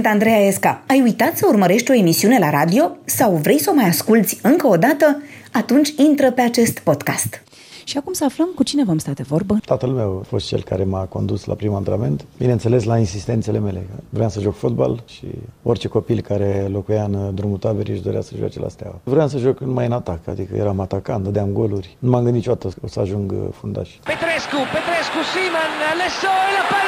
Sunt Andreea Esca. Ai uitat să urmărești o emisiune la radio sau vrei să o mai asculți încă o dată? Atunci intră pe acest podcast. Și acum să aflăm cu cine vom sta de vorbă. Tatăl meu a fost cel care m-a condus la primul antrenament, bineînțeles la insistențele mele. Vreau să joc fotbal și orice copil care locuia în drumul taberii își dorea să joace la steaua. Vreau să joc numai în atac, adică eram atacant, dădeam goluri. Nu m-am gândit niciodată că o să ajung fundaș. Petrescu, Petrescu, Siman, Lesso e la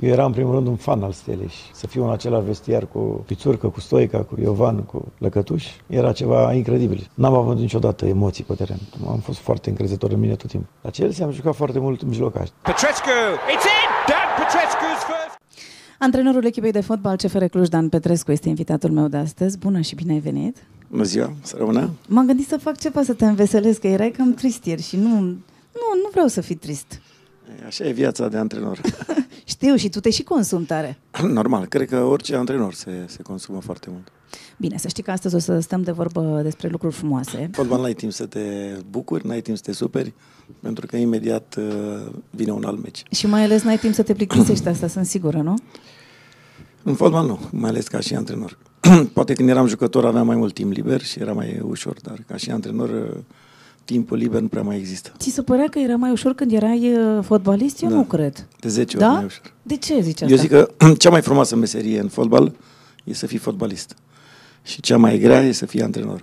Eu eram în primul rând un fan al Stelei și să fiu în același vestiar cu Pițurcă, cu Stoica, cu Iovan, cu Lăcătuș, era ceva incredibil. N-am avut niciodată emoții pe teren. Am fost foarte încrezător în mine tot timpul. La Chelsea am jucat foarte mult în mijlocaș. Petrescu, it's in! Dan Petrescu's first! Antrenorul echipei de fotbal CFR Cluj, Dan Petrescu, este invitatul meu de astăzi. Bună și bine ai venit! Bună ziua, să rămână. M-am gândit să fac ceva să te înveselesc, că erai cam trist ieri și nu, nu, nu vreau să fii trist. Așa e viața de antrenor. Știu și tu te și consumi tare. Normal, cred că orice antrenor se, se consumă foarte mult. Bine, să știi că astăzi o să stăm de vorbă despre lucruri frumoase. Fotbal n-ai timp să te bucuri, n-ai timp să te superi, pentru că imediat uh, vine un alt meci. Și mai ales n-ai timp să te plictisești, asta sunt sigură, nu? În fotbal nu, mai ales ca și antrenor. Poate când eram jucător aveam mai mult timp liber și era mai ușor, dar ca și antrenor uh, timpul liber nu prea mai există. Ți se părea că era mai ușor când erai uh, fotbalist? Eu Da. nu cred. De 10 Da? ori mai ușor. De ce zici asta? Eu zic că cea mai frumoasă meserie în fotbal e să fii fotbalist. Și cea mai grea e să fii antrenor.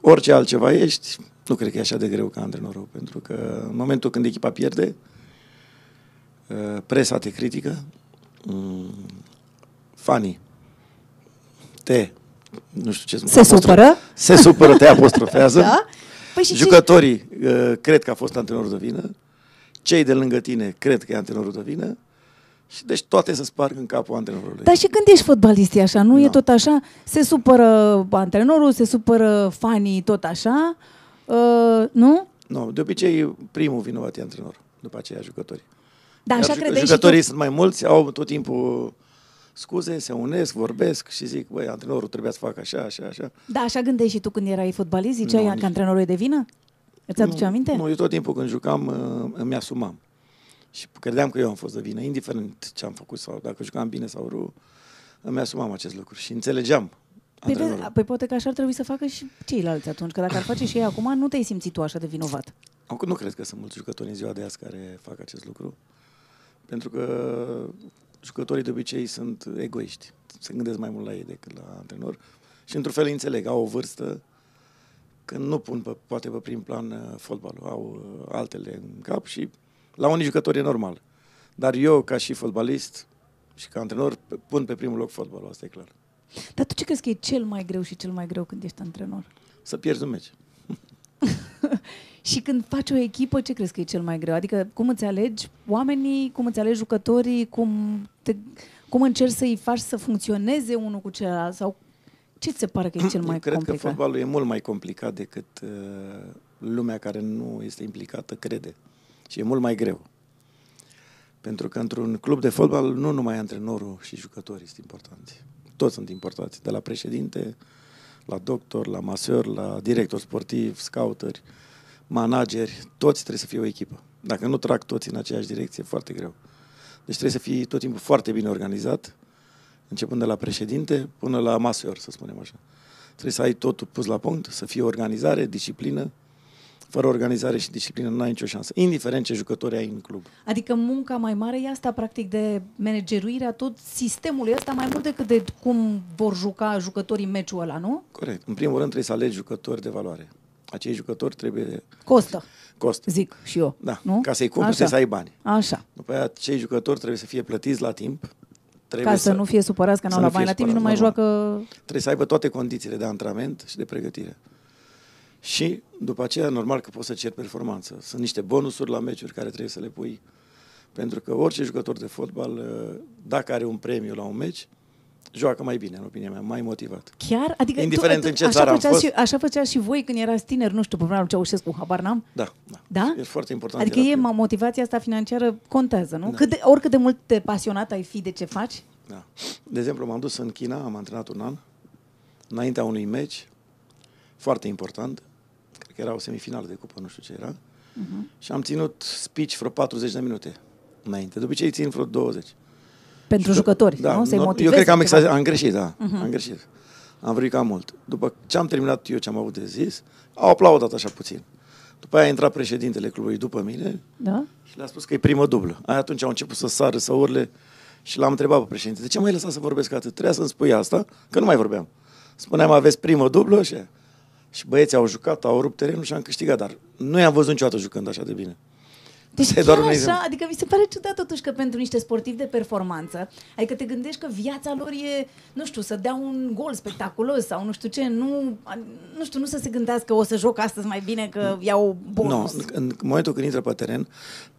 Orice altceva ești, nu cred că e așa de greu ca antrenorul, pentru că în momentul când echipa pierde, uh, presa te critică, mm, fanii te, nu știu ce Se supără? Se supără, te apostrofează. Da? Păi și ce- Jucătorii uh, cred că a fost antrenorul de vină, cei de lângă tine cred că e antrenorul de vină și deci toate se sparg în capul antrenorului. Dar și când ești fotbalist e așa, nu e Da. tot așa? Se supără antrenorul, se supără fanii tot așa, uh, nu? Nu, de obicei primul vinovat e antrenorul, după aceea jucătorii. Da, așa Iar ju- credeai și jucătorii tu? sunt mai mulți, au tot timpul scuze, se unesc, vorbesc și zic, băi, antrenorul trebuia să facă așa, așa, așa. Da, așa gândeai și tu când erai fotbalist? Ziceai Nu, că nici- antrenorul e de vină? Îți aduce nu, aminte? Nu, eu tot timpul când jucam uh, îmi asumam. Și credeam că eu am fost de vină, indiferent ce am făcut sau dacă jucam bine sau rău, îmi asumam acest lucru și înțelegeam Păi, vezi, antrenorul. păi poate că așa ar trebui să facă și ceilalți atunci, că dacă ar face și ei acum, nu te-ai simțit tu așa de vinovat. Acum nu cred că sunt mulți jucători în ziua de azi care fac acest lucru, pentru că jucătorii de obicei sunt egoiști, se gândesc mai mult la ei decât la antrenor și într-un fel îi înțeleg, au o vârstă când nu pun pe, poate pe prim plan uh, fotbalul, au uh, altele în cap și la unii jucători e normal. Dar eu, ca și fotbalist și ca antrenor, pe- pun pe primul loc fotbalul, asta e clar. Dar tu ce crezi că e cel mai greu și cel mai greu când ești antrenor? Să pierzi un meci. Și când faci o echipă, ce crezi că e cel mai greu? Adică cum îți alegi oamenii, cum îți alegi jucătorii, cum, te, cum încerci să-i faci să funcționeze unul cu celălalt? Sau ce ți se pare că e cel mai Eu cred complicat? că fotbalul e mult mai complicat decât uh, lumea care nu este implicată crede. Și e mult mai greu. Pentru că într-un club de fotbal nu numai antrenorul și jucătorii sunt importanți. Toți sunt importanți. De la președinte, la doctor, la maseur, la director sportiv, scouteri, manageri, toți trebuie să fie o echipă. Dacă nu trag toți în aceeași direcție, e foarte greu. Deci trebuie să fii tot timpul foarte bine organizat, începând de la președinte până la maseur, să spunem așa. Trebuie să ai totul pus la punct, să fie organizare, disciplină. Fără organizare și disciplină nu ai nicio șansă, indiferent ce jucători ai în club. Adică munca mai mare e asta, practic, de manageruirea tot sistemului ăsta, mai mult decât de cum vor juca jucătorii meciul ăla, nu? Corect. În primul rând trebuie să alegi jucători de valoare. Acei jucători trebuie Costă, cost. zic și eu. Da. nu? Ca să-i cumperi trebuie să ai bani. Așa. După aia, cei jucători trebuie să fie plătiți la timp. Trebuie Ca să, nu fie supărați că să n-au nu la bani fie la timp și nu mai supărați, joacă... Trebuie să aibă toate condițiile de antrenament și de pregătire. Și după aceea, normal că poți să ceri performanță. Sunt niște bonusuri la meciuri care trebuie să le pui. Pentru că orice jucător de fotbal, uh, dacă are un premiu la un meci, joacă mai bine, în opinia mea, mai motivat. Chiar? Adică Indiferent tu, în ce așa țară am făceați fost. Și, așa făceați și voi când erați tineri, nu știu, pe vremea lui Ceaușescu, habar n-am? Da, da. Da? E foarte important. Adică era e, primul. ma- motivația asta financiară contează, nu? Da. Cât de, oricât de mult de pasionat ai fi de ce faci, Da. De exemplu, m-am dus în China, am antrenat un an, înaintea unui meci foarte important, cred că era o semifinală de cupă, nu știu ce era, Mhm. uh-huh. și am ținut speech vreo 40 de minute. înainte. De obicei țin vreo 20. Pentru Și jucători, da, nu? Să-i nu- motivezi. Eu cred că am ceva. exagerat, am greșit, da, uh-huh. am greșit. Am vrut cam mult. După ce am terminat eu ce am avut de zis, au aplaudat așa puțin. După aia a intrat președintele clubului după mine Da? și le-a spus că e primă dublă. Aia atunci au început să sară, să urle și l-am întrebat pe președinte, de ce m-ai lăsat să vorbesc atât? Trebuia să-mi spui asta, că nu mai vorbeam. Spuneam, aveți primă dublă și, și băieții au jucat, au rupt terenul și am câștigat, dar nu i-am văzut niciodată jucând așa de bine. Deci Asta e chiar doar un așa, exemplu. adică mi se pare ciudat totuși că pentru niște sportivi de performanță, adică te gândești că viața lor e, nu știu, să dea un gol spectaculos sau nu știu ce, nu, nu știu, nu să se gândească o să joc astăzi mai bine că iau Nu, bonus. în, în momentul când intră pe teren,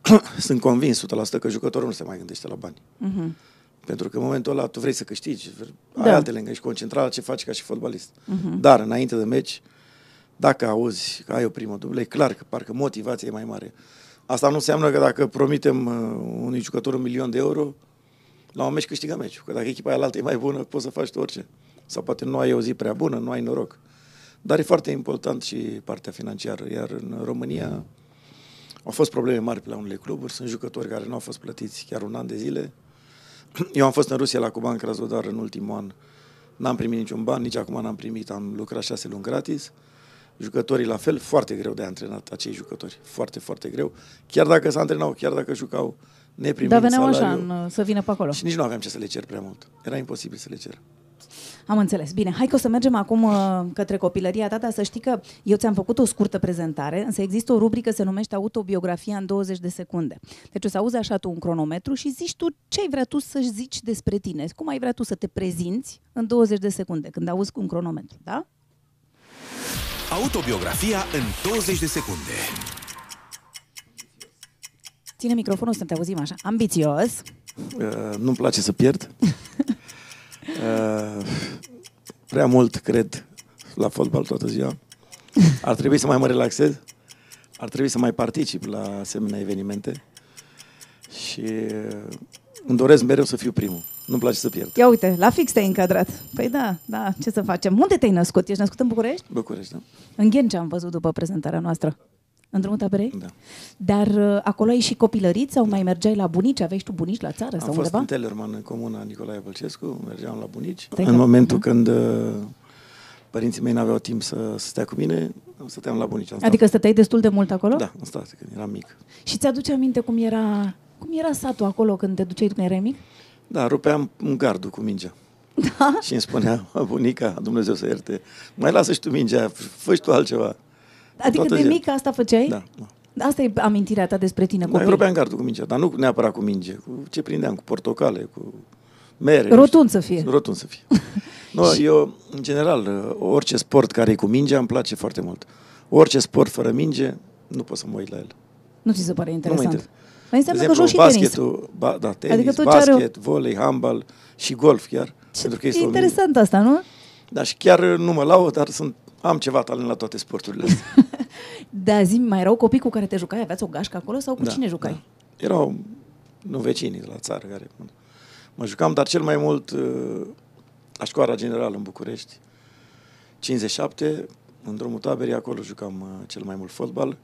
sunt convins 100% că jucătorul nu se mai gândește la bani. Mhm. Pentru că în momentul ăla tu vrei să câștigi, ai Da. alte lângă, ești concentrat la ce faci ca și fotbalist. Dar înainte de meci, dacă auzi că ai o primă dublă, e clar că parcă motivația e mai mare. Asta nu înseamnă că dacă promitem uh, unui jucător un milion de euro, la un meci câștigă meciul. Că dacă echipa aia altă e mai bună, poți să faci tu orice. Sau poate nu ai o zi prea bună, nu ai noroc. Dar e foarte important și partea financiară. Iar în România au fost probleme mari pe la unele cluburi. Sunt jucători care nu au fost plătiți chiar un an de zile. Eu am fost în Rusia la Cuban Krasnodar în ultimul an. N-am primit niciun ban, nici acum n-am primit. Am lucrat șase luni gratis. Jucătorii la fel, foarte greu de antrenat acei jucători. Foarte, foarte greu. Chiar dacă se antrenau, chiar dacă jucau, neprimind Dar veneau așa salariu. în, să vină pe acolo. Și nici nu aveam ce să le cer prea mult. Era imposibil să le cer. Am înțeles. Bine, hai că o să mergem acum uh, către copilăria ta, dar să știi că eu ți-am făcut o scurtă prezentare, însă există o rubrică se numește Autobiografia în 20 de secunde. Deci o să auzi așa tu un cronometru și zici tu ce ai vrea tu să zici despre tine, cum ai vrea tu să te prezinți în 20 de secunde, când auzi cu un cronometru, da? Autobiografia în 20 de secunde. Ține microfonul să te auzim așa. Ambițios, Uh, nu-mi place să pierd. Uh, prea mult cred la fotbal toată ziua. Ar trebui să mai mă relaxez. Ar trebui să mai particip la asemenea evenimente. Și uh, îmi doresc mereu să fiu primul. Nu-mi place să pierd. Ia uite, la fix te-ai încadrat. Păi da, da, ce să facem? Unde te-ai născut? Ești născut în București? București, da? În Ghencea am văzut după prezentarea noastră. În drumul taberei? Da. Dar uh, acolo ai și copilărit sau mai mergeai la bunici? Aveai și tu bunici la țară Am sau fost undeva? în Tellerman, în comuna Nicolae Bălcescu, mergeam la bunici. Stai în că- momentul da. când uh, părinții mei n-aveau timp să, să stea cu mine, stăteam la bunici. Am stat- Adică stăteai destul de mult acolo? Da, am stat când eram mic. Și ți-aduce aminte cum era, cum era satul acolo când te duceai tu când erai mic? Da, rupeam un gardul cu mingea. Da? Și îmi spunea, bunica, Dumnezeu să ierte, mai lasă și tu mingea, fă și tu altceva. Adică Toată de ziua. mic asta făceai? Da. da. Asta e amintirea ta despre tine, Noi copil. rupeam gardul cu mingea, dar nu neapărat cu minge, cu ce prindeam, cu portocale, cu mere. nu Rotund știu. să fie. Rotund să fie. nu, eu, în general, orice sport care e cu mingea îmi place foarte mult. Orice sport fără minge, nu pot să mă uit la el. Nu ți se pare Nu mă interesant? interesează. Păi De înseamnă că exemplu, joci și tenis. basketul, ba, da, tenis, Adică adică tot ce are o- basket, volei, handbal și golf chiar. pentru că E este o minge. interesant asta, nu? Da, și chiar nu mă laud, dar sunt, am ceva talent la toate sporturile astea. Da, zi, mai erau copii cu care te jucai? Aveați o gașcă acolo sau cu da, cine jucai? Da. Erau, nu vecinii de la țară care mă jucam, dar cel mai mult uh, la școala generală în București. 57, în drumul taberii, acolo jucam uh, cel mai mult fotbal.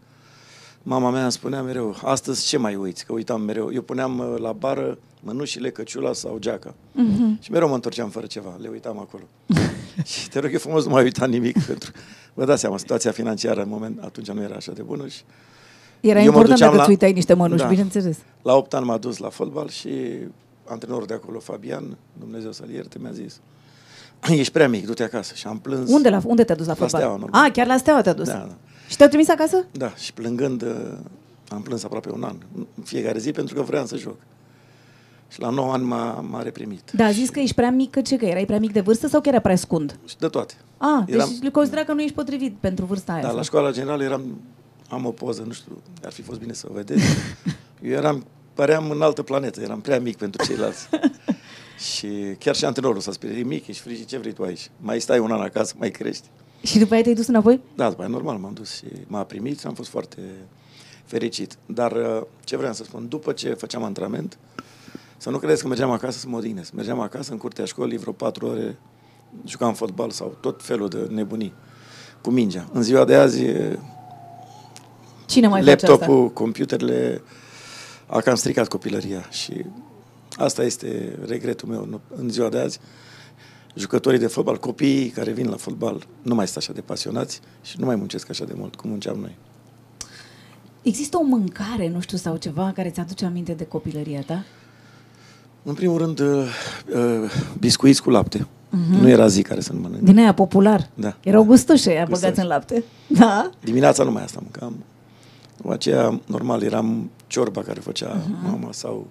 Mama mea îmi spunea mereu, astăzi ce mai uiți? Că uitam mereu. Eu puneam uh, la bară mănușile, căciula sau geaca. Mhm. Și mereu mă întorceam fără ceva, le uitam acolo. și te rog eu frumos, nu mai uita nimic, pentru că vă dați seama, situația financiară în moment, atunci nu era așa de bună și Era Eu mă important duceam dacă la- îți uitai niște mănuși, Da. bineînțeles. la 8 ani m-a dus la fotbal și antrenorul de acolo, Fabian, Dumnezeu să-l ierte, mi-a zis ești prea mic, du-te acasă. Și am plâns. Unde, la, unde te-a dus la La fotbal? Steaua, normal. ah, chiar la Steaua te-a dus. Da, da. Și te-au trimis acasă? Da, și plângând, uh, am plâns aproape un an, în fiecare zi, pentru că vreau să joc. Și la 9 ani m-a, m-a reprimit. Da, a zis că ești prea mic, că ce, că erai prea mic de vârstă sau că era prea scund? Și de toate. Ah, Eram- deci considera că nu ești potrivit pentru vârsta aia. Da, sau? la școala generală eram, am o poză, nu știu, ar fi fost bine să o vedeți. Eu eram, păream în altă planetă, eram prea mic pentru ceilalți. și chiar și antrenorul s-a speriat, e mic, ești frigid, ce vrei tu aici? Mai stai un an acasă, mai crești. Și după aia te-ai dus înapoi? Da, după aia normal m-am dus și m-a primit și am fost foarte fericit. Dar uh, ce vreau să spun, după ce făceam antrenament, să nu credeți că mergeam acasă să mă odihnesc. Mergeam acasă în curtea școlii vreo patru ore, jucam fotbal sau tot felul de nebunii cu mingea. În ziua de azi, Cine mai face asta? laptopul, computerele, a cam stricat copilăria și asta este regretul meu nu- în ziua de azi. Jucătorii de fotbal, copiii care vin la fotbal, nu mai sunt așa de pasionați și nu mai muncesc așa de mult cum munceam noi. Există o mâncare, nu știu, sau ceva care ți-aduce aminte de copilăria ta? În primul rând, uh, uh, biscuiți cu lapte. Uh-huh. Nu era zi care să nu mănânc. Din aia popular. Da. Erau gustoși aia Gustoși. băgați în lapte. Da? Dimineața numai asta mâncam. După aceea, normal, eram ciorba care făcea uh-huh. mama sau...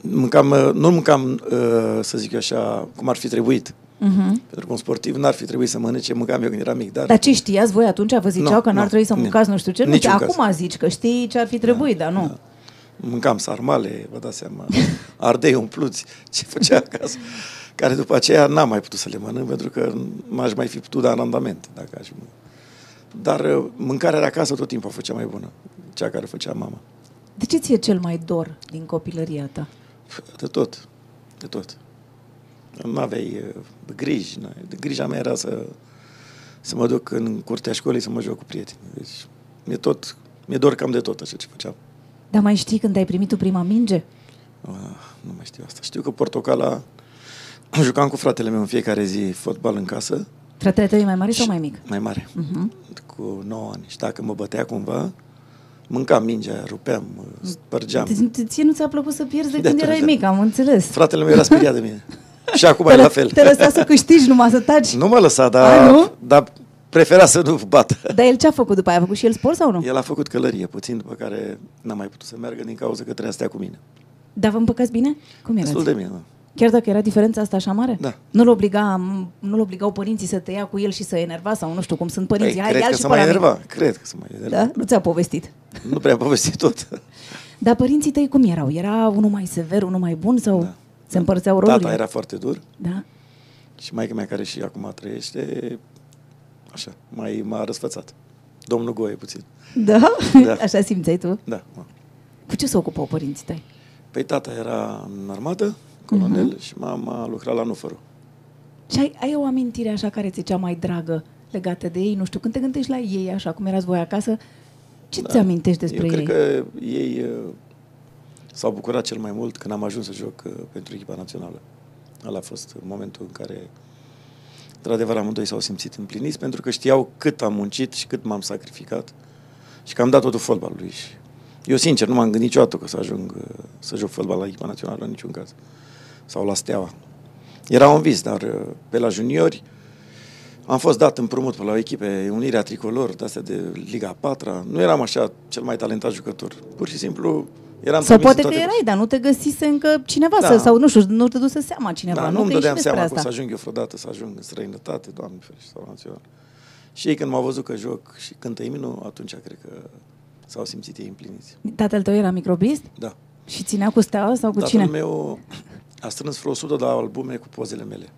Mâncam, uh, nu mâncam, uh, să zic eu așa, cum ar fi trebuit. Uh-huh. Pentru că un sportiv n-ar fi trebuit să mănânce, mâncam eu când eram mic, dar... Dar ce știați voi atunci? Vă ziceau Nu, că n-ar nu, trebui să nu. mâncați nu știu ce? Nu, Niciun caz. acum zici că știi ce ar fi trebuit, dar nu. Da. Mâncam sarmale, vă dați seama, ardei umpluți, ce făcea acasă, care după aceea n-am mai putut să le mănânc, pentru că m-aș mai fi putut da în randament, dacă aș fi mâncat. Dar uh, mâncarea de acasă tot timpul a fost cea mai bună, cea care făcea mama. De ce ți-e cel mai dor din copilăria ta? De tot, de tot. Nu aveai uh, griji, n-ai- de grija mea era să, să mă duc în curtea școlii să mă joc cu prieteni. Deci mi-e tot, mi-e dor cam de tot așa ce făceam. Dar mai știi când ai primit tu prima minge? Ah, nu mai știu asta. Știu că Portocala jucam cu fratele meu în fiecare zi fotbal în casă. Fratele tău e mai mare sau mai mic? Mai mare. Uh-huh. Cu 9 ani. Și dacă mă bătea cumva, mâncam mingea, rupeam, spărgeam. Ți- Ție nu ți-a plăcut să pierzi de De când atunci, erai da. mic, am înțeles. Fratele meu era speriat de mine. Și acum Te, e la lă- fel. te lăsa să câștigi numai să taci? Nu mă lăsa, A, dar, nu? dar prefera să nu bată. Dar el ce a făcut după aia? A făcut și el sport sau nu? El a făcut călărie puțin, după care n-a mai putut să meargă din cauza că trebuia să stea cu mine. Dar vă împăcați bine? Cum erați? Destul de bine, da. Chiar dacă era diferența asta așa mare? Da. Nu-l, obliga, nu-l obligau părinții să te ia cu el și să enerva sau nu știu cum sunt părinții. Păi, Hai, cred ia-l că și s-a pe mai la mine. enervat. Cred că s-a mai enervat. Da? Nu ți-a povestit. Nu prea am povestit tot. Dar părinții tăi cum erau? Era unul mai sever, unul mai bun sau Da. se împărțeau rolurile? Tata era foarte dur. Da? Și maica mea, care și acum trăiește, așa, mai m-a răsfățat. Domnul Goe puțin. Da? Da. Așa simțeai tu? Da. mă. Cu ce se ocupau părinții tăi? Păi tata era în armată, colonel, Mhm. uh-huh. și mama lucra la Nufăru. Și ai, ai o amintire așa care ți-e cea mai dragă legată de ei? Nu știu, când te gândești la ei așa, cum erați voi acasă, ce ți amintești despre Da. Eu ei? cred că ei uh, s-au bucurat cel mai mult când am ajuns să joc uh, pentru echipa națională. Ăla a fost momentul în care, într-adevăr, amândoi s-au simțit împliniți pentru că știau cât am muncit și cât m-am sacrificat și că am dat totul fotbalului. Și eu, sincer, nu m-am gândit niciodată că o să ajung uh, să joc fotbal la echipa națională în niciun caz. Sau la Steaua. Era un vis, dar uh, pe la juniori am fost dat împrumut pe la o echipe Unirea Tricolor, de astea de Liga 4 Nu eram așa cel mai talentat jucător. Pur și simplu eram Sau trimis poate în că toate erai, dar nu te găsise încă cineva Da. să, sau nu știu, nu te duse seama cineva. Da, nu nu-mi că ești dădeam despre seama că o asta. să ajung eu vreodată să ajung în străinătate, Doamne ferește, sau național. Și ei când m-au văzut că joc și cântă imnul, atunci cred că s-au simțit ei împliniți. Tatăl tău era microbist? Da. Și ținea cu steaua sau cu Tatăl cine? meu a strâns vreo 100 de albume cu pozele mele.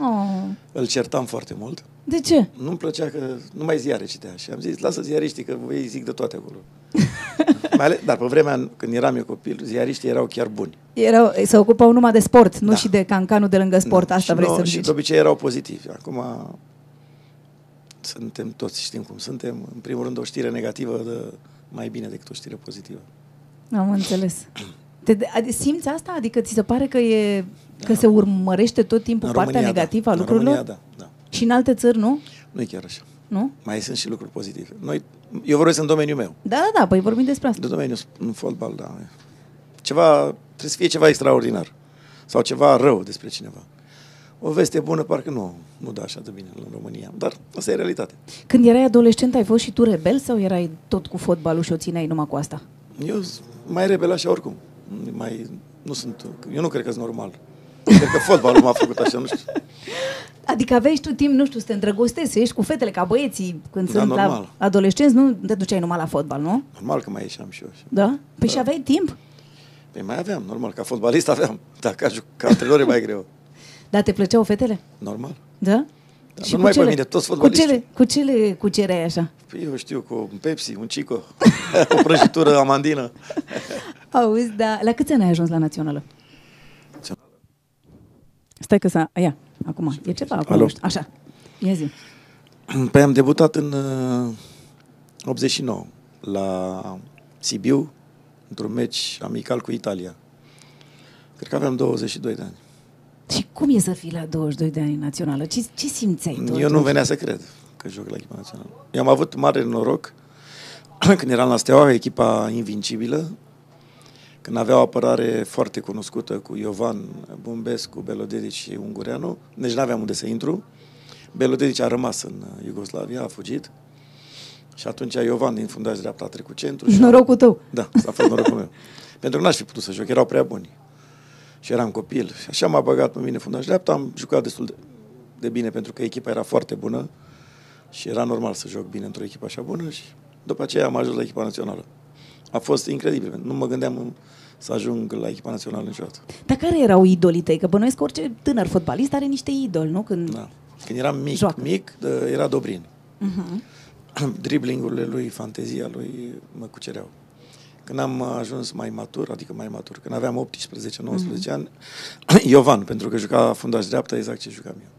Oh, Îl certam foarte mult. de ce? Nu-mi plăcea că nu mai ziare citea. Și am zis, lasă ziariștii că voi zic de toate acolo. Mai ales, dar pe vremea când eram eu copil, ziariștii erau chiar buni. Erau, se ocupau numai de sport, nu Da. și de cancanul de lângă sport, Da, asta și vrei nouă- să Și zici. de obicei erau pozitivi. Acum suntem toți știm cum suntem. În primul rând o știre negativă de mai bine decât o știre pozitivă. Am înțeles. Te, adi- simți asta? Adică ți se pare că, e, că se urmărește tot timpul În partea România, negativă da. a În lucrurilor? România, da, da. Și în alte țări, nu? Nu e chiar așa. Nu? Mai sunt și lucruri pozitive. Noi, eu vorbesc în domeniul meu. Da, da, da, păi vorbim despre asta. De domeniul în fotbal, da. Ceva, trebuie să fie ceva extraordinar. Sau ceva rău despre cineva. O veste bună parcă nu, nu dă așa de bine în România. Dar asta e realitate. Când erai adolescent, ai fost și tu rebel sau erai tot cu fotbalul și o țineai numai cu asta? Eu sunt mai rebel așa oricum. Mai, nu sunt, eu nu cred că sunt normal. Cred că fotbalul m-a făcut așa, nu știu. Adică aveai și tu timp, nu știu, să te îndrăgostezi, să ieși cu fetele ca băieții când Da, sunt la normal. adolescenți, nu te duceai numai la fotbal, nu? Normal că mai ieșeam și eu. așa. Da? Păi Da. și aveai timp? Păi mai aveam, normal, ca fotbalist aveam. Dar ca, ju- ca antrenor e mai greu. Dar te plăceau fetele? Normal. Da? Da, nu numai pe mine, toți cu fotbaliștii. cele, cu cele cucereai așa? Păi eu știu, cu un Pepsi, un Cico, o prăjitură amandină. Auzi, dar la câți ani ai ajuns la națională? Stai că s-a... Ia, acum, e ceva acum, Alo? nu știu. Așa, ia zi. Păi am debutat în uh, 89 la Sibiu, într-un meci amical cu Italia. Cred că aveam 22 de ani. Și cum e să fii la 22 de ani națională? Ce, ce simțeai tu? Eu nu venea să cred că joc la echipa națională. Eu am avut mare noroc când eram la Steaua, echipa invincibilă, când avea o apărare foarte cunoscută cu Iovan Bumbescu, Belodedici și Ungureanu, deci nu aveam unde să intru. Belodedici a rămas în Iugoslavia, a fugit. Și atunci Iovan din fundaș dreapta a trecut centru. Și Norocul tău. Da, asta a fost norocul meu. Pentru că n-aș fi putut să joc, erau prea buni. Și eram copil. Și așa m-a băgat pe mine fundaș dreapta, am jucat destul de, de bine pentru că echipa era foarte bună și era normal să joc bine într-o echipă așa bună și după aceea am ajuns la echipa națională. A fost incredibil. Nu mă gândeam să ajung la echipa națională niciodată. Dar care erau idolii tăi? Că bănuiesc că orice tânăr fotbalist are niște idoli, nu? Când... Da. Când eram mic, Joacă. mic, de, era Dobrin. Uh-huh. Driblingurile lui, fantezia lui mă cucereau. Când am ajuns mai matur, adică mai matur, când aveam 18-19 ani, Iovan, pentru că juca fundaș dreapta exact ce jucam eu.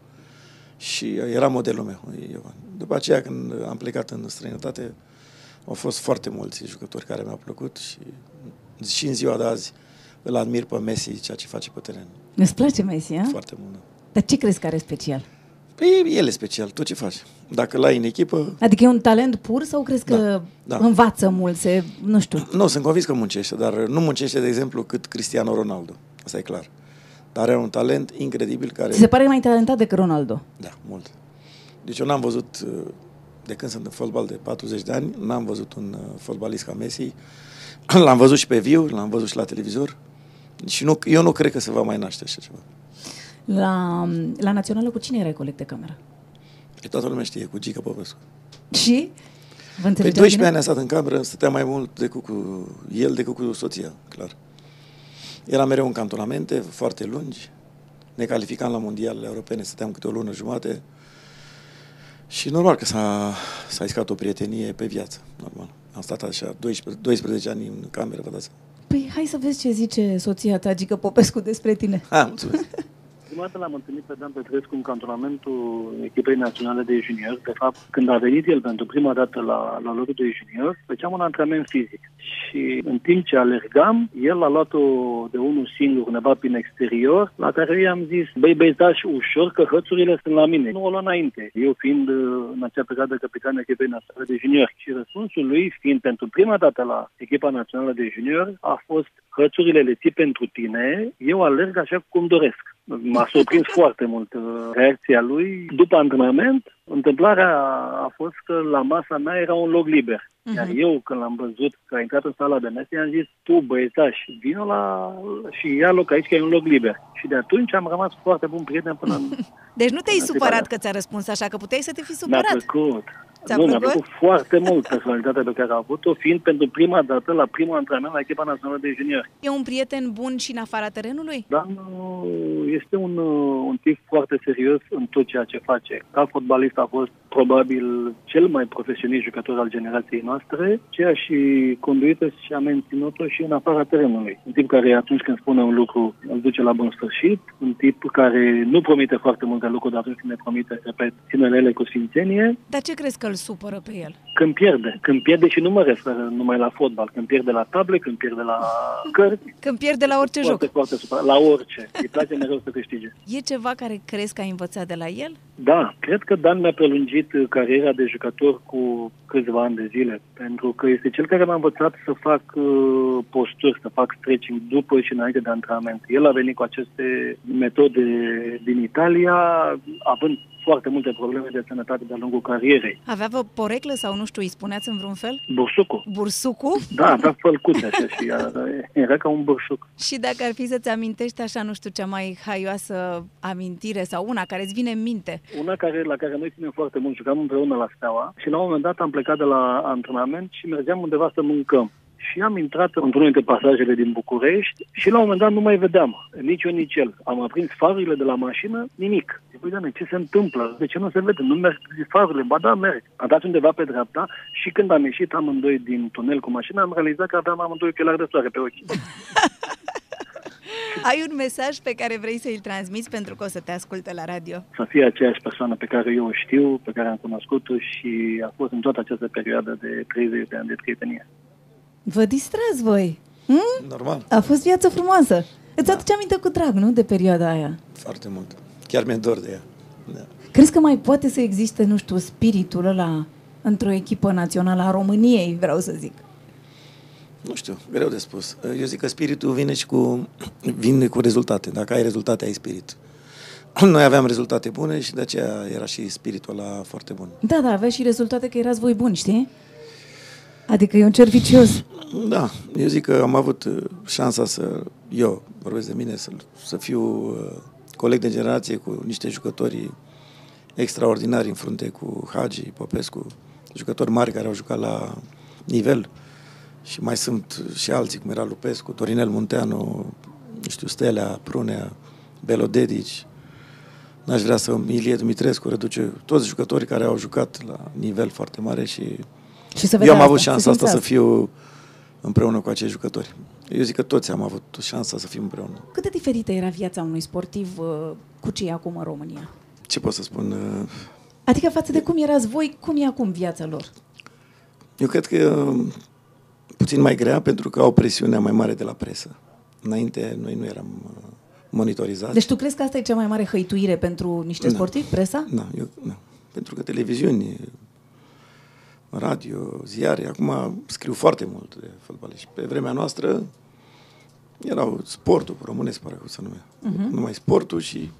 Și era modelul meu, Iovan. După aceea, când am plecat în străinătate, au fost foarte mulți jucători care mi-au plăcut și, și în ziua de azi îl admir pe Messi, ceea ce face pe teren. Îți place Messi, a? Foarte mult. da. Dar ce crezi că are special? Păi el e special, tu ce faci? Dacă l-ai în echipă, Adică e un talent pur sau crezi că Da, da. învață mult, se, nu știu, Nu, sunt convins că muncește, dar nu muncește, de exemplu, cât Cristiano Ronaldo. Asta e clar. Dar are un talent incredibil care... ți se pare mai talentat decât Ronaldo? Da, mult. Deci eu n-am văzut, uh, de când sunt în fotbal de 40 de ani, n-am văzut un uh, fotbalist ca Messi. L-am văzut și pe viu, l-am văzut și la televizor. Și nu, eu nu cred că se va mai naște așa ceva. La, la națională cu cine erai coleg de cameră? E toată lumea știe, cu Gica Popescu. Și? Vă Pe înțelegeați 12 bine? ani a stat în cameră, stătea mai mult decât cu el decât cu soția, clar. Era mereu în cantonamente foarte lungi, ne calificam la mondialele europene, stăteam câte o lună jumate și normal că s-a, s-a iscat o prietenie pe viață, normal. Am stat așa 12, 12 ani în cameră, vă dați seama. Păi hai să vezi ce zice soția ta, Gică Popescu, despre tine. Ah, mulțumesc. Prima dată l-am întâlnit pe Dan Petrescu în cantonamentul echipei naționale de junior. De fapt, când a venit el pentru prima dată la, la locul de junior, făceam un antrenament fizic. Și în timp ce alergam, el a luat-o de unul singur undeva prin exterior, la care eu i-am zis, băi, băi, dași ușor că hățurile sunt la mine. Nu o lua înainte. Eu fiind uh, în acea perioadă capitan echipei naționale de junior. Și răspunsul lui, fiind pentru prima dată la echipa națională de junior, a fost hățurile le ții pentru tine, eu alerg așa cum doresc. M-a surprins foarte mult uh, reacția lui. După antrenament, întâmplarea a fost că la masa mea era un loc liber. Iar eu, când l-am văzut că a intrat în sala de mese, i-am zis, tu băiețaș, vină la... și ia loc aici, că e un loc liber. Și de atunci am rămas foarte bun prieten până în... Deci nu te-ai Bună supărat seara. că ți-a răspuns așa, că puteai să te fi Mi-a supărat. plăcut. Ți-a nu, mi-a plăcut? plăcut foarte mult personalitatea pe care a avut-o, fiind pentru prima dată la primul antrenament la echipa națională de juniori. E un prieten bun și în afara terenului? Dan uh, este un, uh, un tip foarte serios în tot ceea ce face. Ca fotbalist a fost probabil cel mai profesionist jucător al generației noastre, ceea și conduită și a menținut-o și în afara terenului. Un tip care atunci când spune un lucru îl duce la bun sfârșit, un tip care nu promite foarte multe lucruri, dar atunci când ne promite, repet, ține la ele cu sfințenie, Dar ce crezi că îl supără pe el? când pierde. Când pierde și nu mă refer numai la fotbal, când pierde la table, când pierde la cărți, Când pierde la orice foarte, joc. foarte supărat, la orice. Îi place mereu să câștige. E ceva care crezi că ai învățat de la el? Da, cred că Dan mi-a prelungit uh, cariera de jucător cu câțiva ani de zile, pentru că este cel care m-a învățat să fac uh, posturi, să fac stretching după și înainte de antrenament. El a venit cu aceste metode din Italia, având foarte multe probleme de sănătate de-a lungul carierei. Avea vă poreclă sau nu știu, îi spuneați în vreun fel? Bursucu. Bursucu? Da, avea fălcuțe așa și era, era ca un bursuc. Și dacă ar fi să-ți amintești așa, nu știu, cea mai haioasă amintire sau una care îți vine în minte. Una care, la care noi ținem foarte mult, jucam împreună la Steaua și la un moment dat am plecat de la antrenament și mergeam undeva să mâncăm. Și am intrat într-unul dintre pasajele din București și la un moment dat nu mai vedeam, nici eu, nici el. Am aprins farurile de la mașină, nimic. Zic, Păi, doamne, ce se întâmplă? De ce nu se vede? Nu merg farurile? Ba da, merg. Am dat undeva pe dreapta și când am ieșit amândoi din tunel cu mașina, am realizat că aveam amândoi ochelari de soare pe ochi. Ai un mesaj pe care vrei să-l transmiți pentru că o să te asculte la radio. să fie aceeași persoană pe care eu o știu, pe care am cunoscut-o și a fost în toată această perioadă de 30 de ani de prietenie. Vă distrați voi. Normal. A fost viață frumoasă. Îți aduce aminte cu drag, nu, de perioada aia? Foarte mult. Chiar mi-e dor de ea. Da. Crezi că mai poate să existe, nu știu, spiritul ăla într-o echipă națională a României, vreau să zic? Nu știu, greu de spus. Eu zic că spiritul vine și cu, vine cu rezultate. Dacă ai rezultate, ai spirit. Noi aveam rezultate bune și de aceea era și spiritul ăla foarte bun. Da, da, avea și rezultate că erați voi buni, știi? Adică e un cer vicios. Da, eu zic că am avut uh, șansa să, eu vorbesc de mine, să, să fiu uh, coleg de generație cu niște jucători extraordinari în frunte cu Hagi, Popescu, jucători mari care au jucat la nivel și mai sunt și alții, cum era Lupescu, Torinel Munteanu, nu știu, Stelea, Prunea, Belodedici, n-aș vrea să Ilie Dumitrescu, Răduce, toți jucătorii care au jucat la nivel foarte mare și, Și să eu vedea am avut asta, șansa să asta să simți fiu împreună cu acești jucători. Eu zic că toți am avut șansa să fim împreună. Cât de diferită era viața unui sportiv uh, cu ce e acum în România? Ce pot să spun? uh, Adică față de cum erați voi, cum e acum viața lor? Eu cred că e puțin mai grea pentru că au presiunea mai mare de la presă. Înainte noi nu eram uh, monitorizați. Deci tu crezi că asta e cea mai mare hăituire pentru niște Da. sportivi, presa? Da, eu, da. Pentru că televiziuni, radio, ziare, acum scriu foarte mult de fotbaliști. Pe vremea noastră erau sportul românesc, parcă să numea. Mhm. Uh-huh. Numai sportul și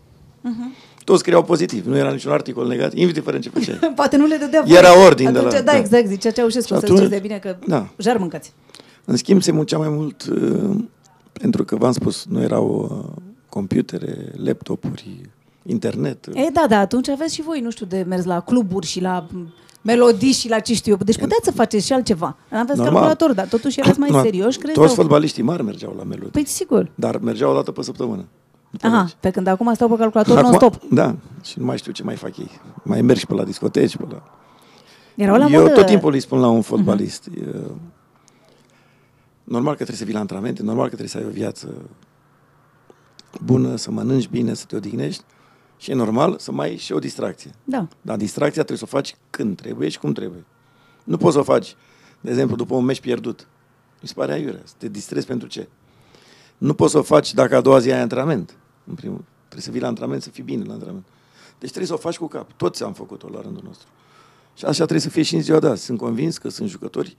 uh-huh. toți scriau pozitiv. Nu era niciun articol negativ, indiferent ce făceai. Poate nu le dădea Era voie. ordin de Atunci, la- Da, da. exact, zicea Ceaușescu, Și să atunci- ziceți de bine că Da. jar mâncați. În schimb, se muncea mai mult uh, pentru că, v-am spus, nu erau uh, computere, laptopuri, internet. E, da, da, atunci aveți și voi, nu știu, de mers la cluburi și la m, melodii și la ce știu eu. Deci puteți să faceți și altceva. Aveți Normal. calculator, dar totuși erați mai Nu, serioși, crezi? Toți sau- fotbaliștii mari mergeau la melodii. Păi sigur. Dar mergeau o dată pe săptămână. După Aha, legi. pe când acum stau pe calculator Acum- non-stop. Da, și nu mai știu ce mai fac ei. Mai merg și pe la discoteci, pe la... Erau la Eu modă... tot timpul îi spun la un fotbalist, uh-huh. normal că trebuie să vii la antrenamente, normal că trebuie să ai o viață bună, să mănânci bine, să te odihnești și e normal să mai ai și o distracție. Da. Dar distracția trebuie să o faci când trebuie și cum trebuie. Nu poți să o faci, de exemplu, după un meci pierdut. Mi se pare aiurea. Să te distrezi pentru ce? Nu poți să o faci dacă a doua zi ai antrenament. În primul Trebuie să vii la antrenament, să fii bine la antrenament. Deci trebuie să o faci cu cap. Toți am făcut-o la rândul nostru. Și așa trebuie să fie și în ziua de azi. Sunt convins că sunt jucători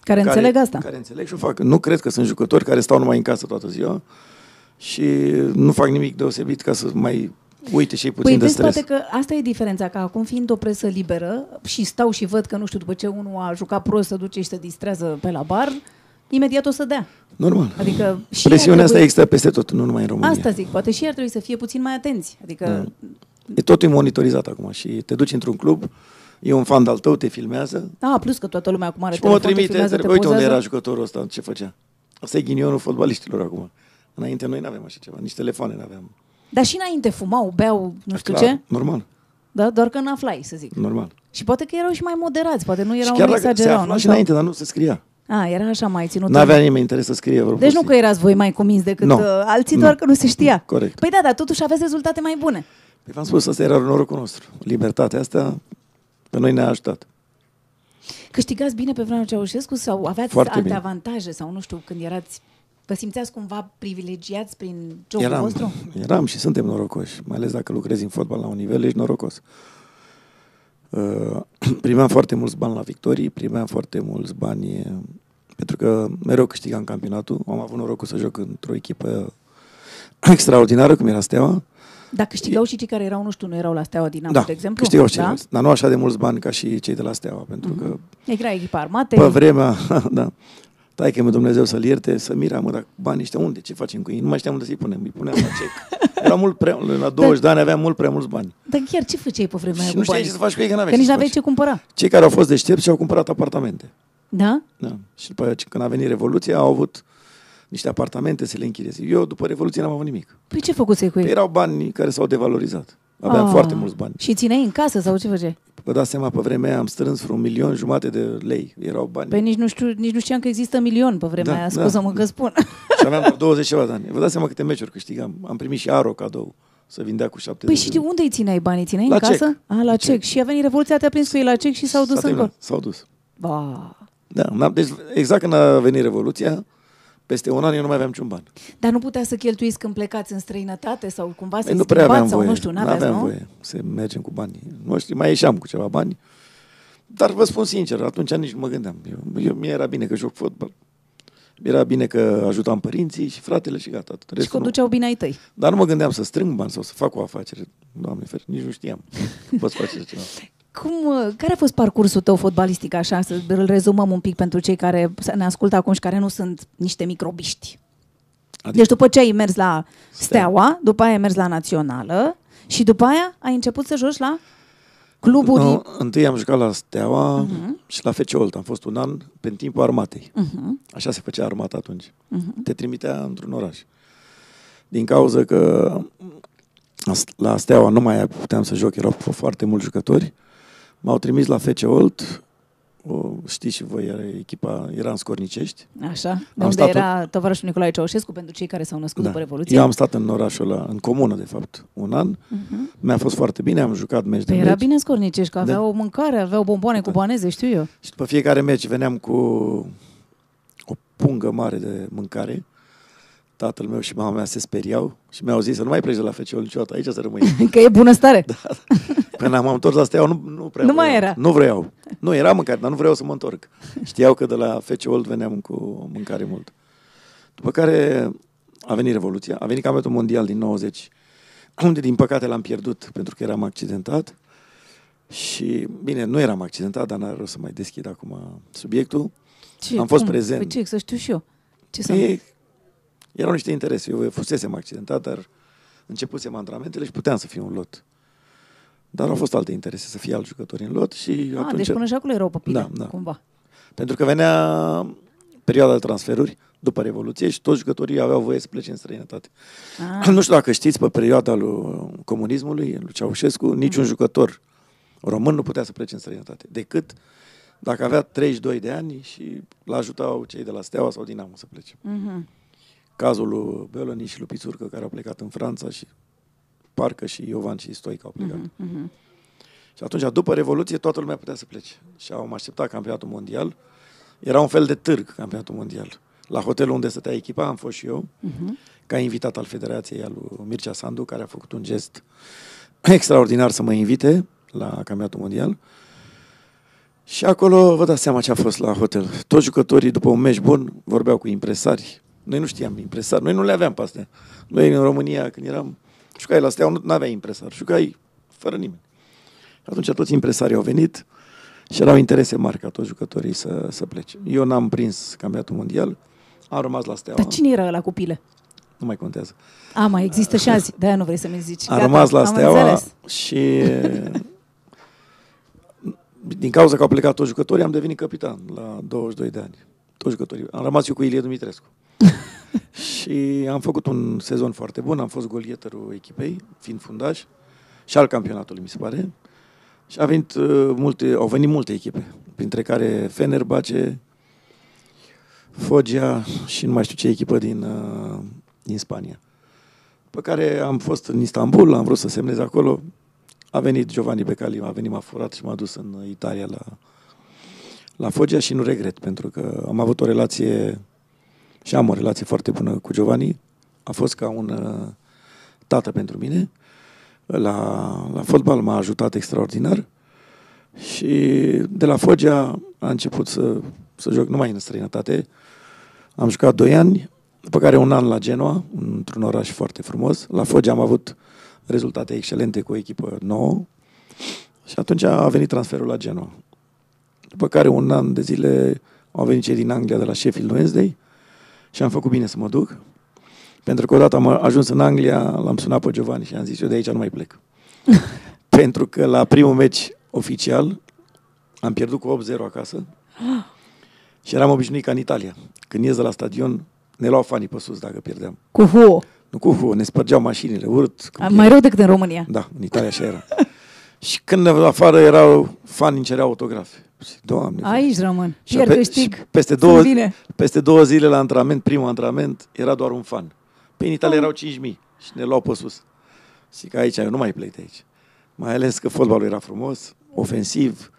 Care înțeleg asta. Care înțeleg și o fac. Nu cred că sunt jucători care stau numai în casă toată ziua și nu fac nimic deosebit ca să mai uite și ei puțin Păi de vezi, stres. poate că asta e diferența, că acum fiind o presă liberă și stau și văd că, nu știu, după ce unul a jucat prost, să duce și se distrează pe la bar, imediat o să dea. Normal. Adică și Presiunea ar asta trebui- există peste tot, nu numai în România. Asta zic, poate și ei ar trebui să fie puțin mai atenți. Adică, Da. E totul monitorizat acum și te duci într-un club, e un fan al tău, te filmează a, plus că toată lumea acum are și mă telefon, te trimite, filmează, te întreb, uite unde pozează. era jucătorul ăsta, ce făcea. Asta e ghinionul fotbaliștilor acum. Înainte noi nu aveam așa ceva, nici telefoane nu aveam. Dar și înainte fumau, beau, nu știu Clar, ce, Normal, da? doar că n-aflai, să zic. normal. Și poate că erau și mai moderați, poate nu și erau, chiar nu dacă se exagerau. afla nu? și înainte, dar nu se scria. A, era așa mai ținut. Nu avea nimeni interes să scrie vreo Deci nu prostie. că erați voi mai cuminți decât Nu. uh, alții, Nu. doar că nu se știa. Corect. Păi da, dar totuși aveți rezultate mai bune. Păi v-am spus, asta era norocul nostru. Libertatea asta pe noi ne-a ajutat. Câștigați bine pe vremea Ceaușescu sau aveați Foarte alte bine. avantaje sau nu știu, când erați Vă simțeați cumva privilegiați prin jocul Eram, vostru? eram și suntem norocoși, mai ales dacă lucrezi în fotbal la un nivel, ești norocos. Uh, primeam foarte mulți bani la victorii, primeam foarte mulți bani eh, pentru că mereu câștigam campionatul. Am avut norocul să joc într-o echipă extraordinară, cum era Steaua. Dar câștigau și cei care erau, nu știu, nu erau la Steaua Dinamo, Da, de exemplu? câștigau și da? ceilalți, dar nu așa de mulți bani ca și cei de la Steaua, pentru că Era echipa armate. pe vremea, da, tai că Dumnezeu să-l ierte, să mira, mă, dar banii ăștia unde? Ce facem cu ei? Nu mai știam unde să-i punem, îi puneam la cec. Era mult prea, la 20 de ani aveam mult prea mulți bani. Dar chiar ce făceai pe vremea aia Și cu nu știai banii? ce să faci cu ei, că n-aveai Că ce nici să n-aveai faci. ce cumpăra. Cei care au fost deștepți și-au cumpărat apartamente. Da? Da. Și după aceea, când a venit Revoluția, au avut niște apartamente să le închirieze. Eu, după Revoluție, n-am avut nimic. Păi ce făcuți cu ei? Păi erau bani care s-au devalorizat. Aveam Ah. foarte mulți bani. Și țineai în casă sau ce făceai? Vă dați seama, pe vremea aia am strâns vreo un milion jumate de lei. Erau bani. Păi nici nu, știu, nici nu știam că există milion pe vremea Da, aia, da. scuză-mă că spun. Și aveam doar 20 ceva de ani. Vă dați seama câte meciuri câștigam. Am primit și Aro cadou să vindea cu 70 Păi și de unde îi țineai banii? Țineai La în casă? cec. A, la cec. Și a venit Revoluția, te-a prins cu ei la cec și s-au dus S-a în terminat. gol. S-au dus. Ba. Da, n-am- deci exact când a venit Revoluția, Peste un an eu nu mai aveam niciun ban. Dar nu putea să cheltuiți când plecați în străinătate sau cumva să Păi nu prea aveam sau voie. nu știu, nu n-aveați, aveam nu? voie să mergem cu banii noștri. Mai ieșeam cu ceva bani. Dar vă spun sincer, atunci nici nu mă gândeam. Eu, eu, mie era bine că joc fotbal. Era bine că ajutam părinții și fratele și gata. Atât. Și Restul nu. conduceau bine ai tăi. Dar nu mă gândeam să strâng bani sau să fac o afacere. Doamne fer, nici nu știam că poți face așa ceva. Cum, uh, care a fost parcursul tău fotbalistic, așa, să îl rezumăm un pic pentru cei care ne ascultă acum și care nu sunt niște microbiști? Adică, Deci după ce ai mers la Steaua, după aia ai mers la Națională și după aia ai început să joci la cluburi... nu, întâi am jucat la Steaua uh-huh. și la FC Olt. Am fost un an pe timpul armatei. Uh-huh. Așa se făcea armata atunci. Uh-huh. Te trimitea într-un oraș. Din cauza că la Steaua nu mai puteam să joc, erau foarte mulți jucători. M-au trimis la FC Olt, o, știți și voi, era echipa era în Scornicești. Așa, de Am unde stat era tovarășul Nicolae Ceaușescu pentru cei care s-au născut după Revoluție. Eu am stat în orașul ăla, în comună, de fapt, un an. Uh-huh. Mi-a fost foarte bine, am jucat meci de Păi era meci. bine scornicești, că aveau Da. o mâncare, aveau bomboane cu baneze, știu eu. Și după fiecare meci veneam cu o pungă mare de mâncare. Tatăl meu și mama mea se speriau și mi-au zis să nu mai pleci de la FCO niciodată, aici să rămâi. Că e bunăstare. Da. Când am întors la Steaua, nu, nu prea Nu mai vreau. era. Nu vreau. Nu, era mâncare, dar nu vreau să mă întorc. Știau că de la FC Old veneam cu mâncare mult. După care a venit Revoluția, a venit campionatul mondial din 90, unde din păcate l-am pierdut pentru că eram accidentat. Și, bine, nu eram accidentat, dar n-are rost să mai deschid acum subiectul. Ce, Am fost cum? prezent. Păi ce, să știu și eu. Ce să... Ei, erau niște interese. Eu fusesem accidentat, dar începusem antrenamentele și puteam să fiu în lot. Dar au fost alte interese, să fie alți jucători în lot și A, atunci... deci până și acolo erau păpile, Da, da. cumva. Pentru că venea perioada de transferuri după Revoluție și toți jucătorii aveau voie să plece în străinătate. Ah. Nu știu dacă știți, pe perioada lui comunismului, lui Ceaușescu, niciun jucător român nu putea să plece în străinătate, decât dacă avea 32 de ani și l-ajutau cei de la Steaua sau Dinamo să plece. Mhm. Cazul lui Beloni și lui Pițurcă, care au plecat în Franța și parcă și Iovan și Stoica au plecat. Mhm. Și atunci, după Revoluție, toată lumea putea să plece. Și am așteptat campionatul mondial. Era un fel de târg campionatul mondial. La hotelul unde stătea echipa am fost și eu, Mhm. ca invitat al Federației al lui Mircea Sandu, care a făcut un gest extraordinar să mă invite la campionatul mondial. Și acolo vă dați seama ce a fost la hotel. Toți jucătorii, după un meci bun, vorbeau cu impresari. Noi nu știam impresari, noi nu le aveam pe astea. Noi în România, când eram, jucai la Steaua, nu aveai impresar, jucai fără nimeni. Atunci toți impresarii au venit și erau interese mari ca toți jucătorii să, să plece. Eu n-am prins campionatul mondial, am rămas la Steaua, Dar cine era la cu pile? nu mai contează. A, mai există și azi, de-aia nu vrei să mi zici. Am Gata, rămas la am Steaua înțeles. și din cauza că au plecat toți jucătorii, am devenit capitan la 22 de ani. Toți jucătorii. Am rămas eu cu Ilie Dumitrescu. și am făcut un sezon foarte bun, am fost golieterul echipei, fiind fundaș, și al campionatului, mi se pare. Și a venit, uh, multe, au venit multe echipe, printre care Fenerbahce, Foggia și nu mai știu ce echipă din, uh, din Spania. Pe care am fost în Istanbul, am vrut să semnez acolo. A venit Giovanni Becali, a venit, m-a furat și m-a dus în Italia la, la Foggia și nu regret, pentru că am avut o relație și am o relație foarte bună cu Giovanni. A fost ca un uh, tată pentru mine. La, la fotbal m-a ajutat extraordinar și de la Foggia a început să, să joc numai în străinătate. Am jucat doi ani, după care un an la Genoa, într-un oraș foarte frumos. La Foggia am avut rezultate excelente cu o echipă nouă și atunci a venit transferul la Genoa. După care un an de zile au venit cei din Anglia de la Sheffield Wednesday și am făcut bine să mă duc. Pentru că odată am ajuns în Anglia, l-am sunat pe Giovanni și am zis eu de aici nu mai plec. Pentru că la primul meci oficial am pierdut cu 8-0 acasă și eram obișnuit ca în Italia. Când ies de la stadion, ne luau fanii pe sus dacă pierdeam. Cu huo. Nu cu hu, ne spărgeau mașinile, urât. cum Mai rău decât în România. Da, în Italia așa era. și când afară erau fani îmi cereau autografe. Și, Doamne, Aici rămân. și, Pierd pe- câștig. și peste, Sunt două, bine. peste două zile la antrenament, primul antrenament, era doar un fan. Pe în Italia Oh. erau 5.000 și ne luau pe sus. Și că aici eu nu mai plec de aici. Mai ales că fotbalul era frumos, ofensiv,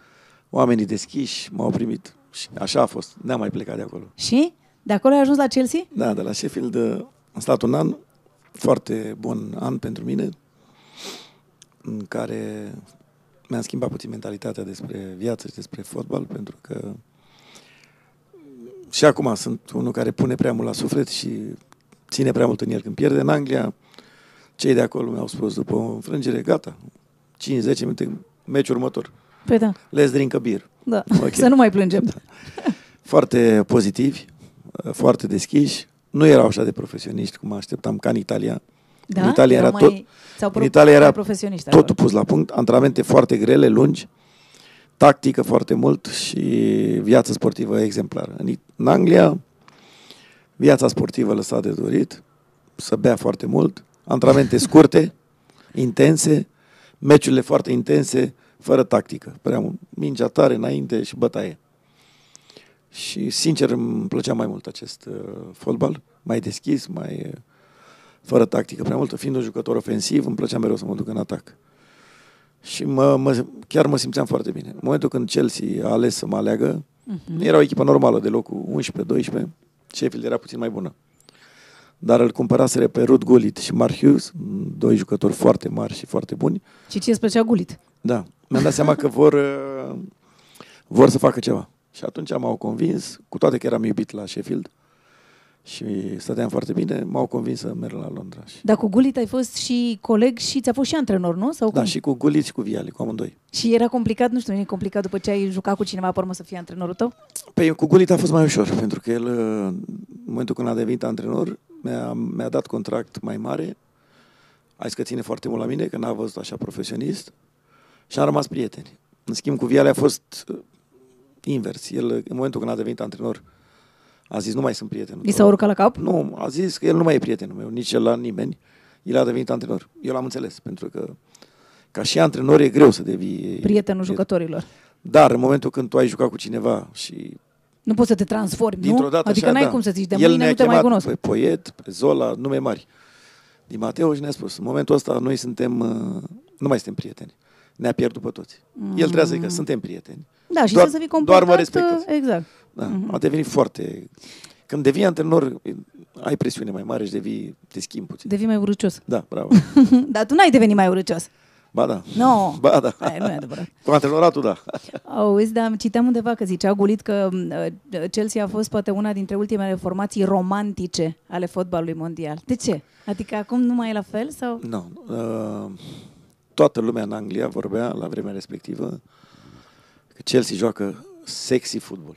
oamenii deschiși m-au primit. Și așa a fost, n-am mai plecat de acolo. Și? De acolo ai ajuns la Chelsea? Da, de la Sheffield uh, am stat un an, foarte bun an pentru mine, în care mi-am schimbat puțin mentalitatea despre viață și despre fotbal, pentru că și acum sunt unul care pune prea mult la suflet și ține prea mult în el. Când pierde în Anglia, cei de acolo mi-au spus după o înfrângere, gata, 5-10 minute, meciul următor. Păi da, Let's drink a beer. da. Ok. să nu mai plângem. Foarte pozitivi, foarte deschiși. Nu erau așa de profesioniști cum mă așteptam, ca în Italia. Da? În Italia Erau era mai, tot, sau în Italia era mai profesioniști totul acolo. pus la punct, antrenamente foarte grele, lungi, tactică foarte mult și viață sportivă exemplară. În, în Anglia, viața sportivă lăsa de dorit, să bea foarte mult, antrenamente scurte, intense, meciurile foarte intense, fără tactică. Prea mult. Mingea tare înainte și bătaie. Și sincer îmi plăcea mai mult acest uh, fotbal, mai deschis, mai uh, fără tactică prea multă. Fiind un jucător ofensiv, îmi plăcea mereu să mă duc în atac. Și mă, mă, chiar mă simțeam foarte bine. În momentul când Chelsea a ales să mă aleagă, uh-huh. nu era o echipă normală de locul 11-12, Sheffield era puțin mai bună. Dar îl cumpăraseră pe Ruth Gullit și Mark Hughes, doi jucători foarte mari și foarte buni. Și ție îți plăcea gulit. Da, mi-am dat seama că vor, uh, vor să facă ceva. Și atunci m-au convins, cu toate că eram iubit la Sheffield și stăteam foarte bine, m-au convins să merg la Londra. Și, Dar cu gulit ai fost și coleg și ți-a fost și antrenor, nu? Sau da, cum? și cu Gullit și cu Viali, cu amândoi. și era complicat, nu știu, nu e complicat după ce ai jucat cu cineva, pe urmă să fie antrenorul tău? Păi cu Gullit a fost mai ușor, pentru că el, uh, în momentul când a devenit antrenor, mi-a, mi-a dat contract mai mare, a zis că ține foarte mult la mine, că n-a văzut așa profesionist și am rămas prieteni. În schimb, cu Viale a fost uh, invers. El, în momentul când a devenit antrenor, a zis, nu mai sunt prietenul I tău." s-a urcat la cap? Nu, a zis că el nu mai e prietenul meu, nici el la nimeni. El a devenit antrenor. Eu l-am înțeles, pentru că ca și antrenor e greu să devii... Prietenul jucătorilor. Dar în momentul când tu ai jucat cu cineva și Nu poți să te transformi, dintr-o nu? dată Adică așa, n-ai da. cum să zici, de El mâine ne-a nu te mai chemat cunosc. Pe Poet, pe Zola, nume mari. Di Mateo și ne-a spus, în momentul ăsta noi suntem, uh, nu mai suntem prieteni. Ne-a pierdut pe toți. El trebuia să zică, suntem prieteni. Da, și doar- să fii doar comportat... mă respectați. Exact. Da, a devenit foarte... Când devii antrenor, ai presiune mai mare și devii, te schimbi puțin. Devii mai urâcios. Da, bravo. Dar tu n-ai devenit mai urâcios. Ba da. Nu. Ba da. Aia nu e adevărat. Cu antrenoratul, da. Auzi, dar citeam undeva că zicea Gulit că uh, Chelsea a fost poate una dintre ultimele formații romantice ale fotbalului mondial. De ce? Adică acum nu mai e la fel? sau? Nu. Uh, toată lumea în Anglia vorbea la vremea respectivă că Chelsea joacă sexy fotbal.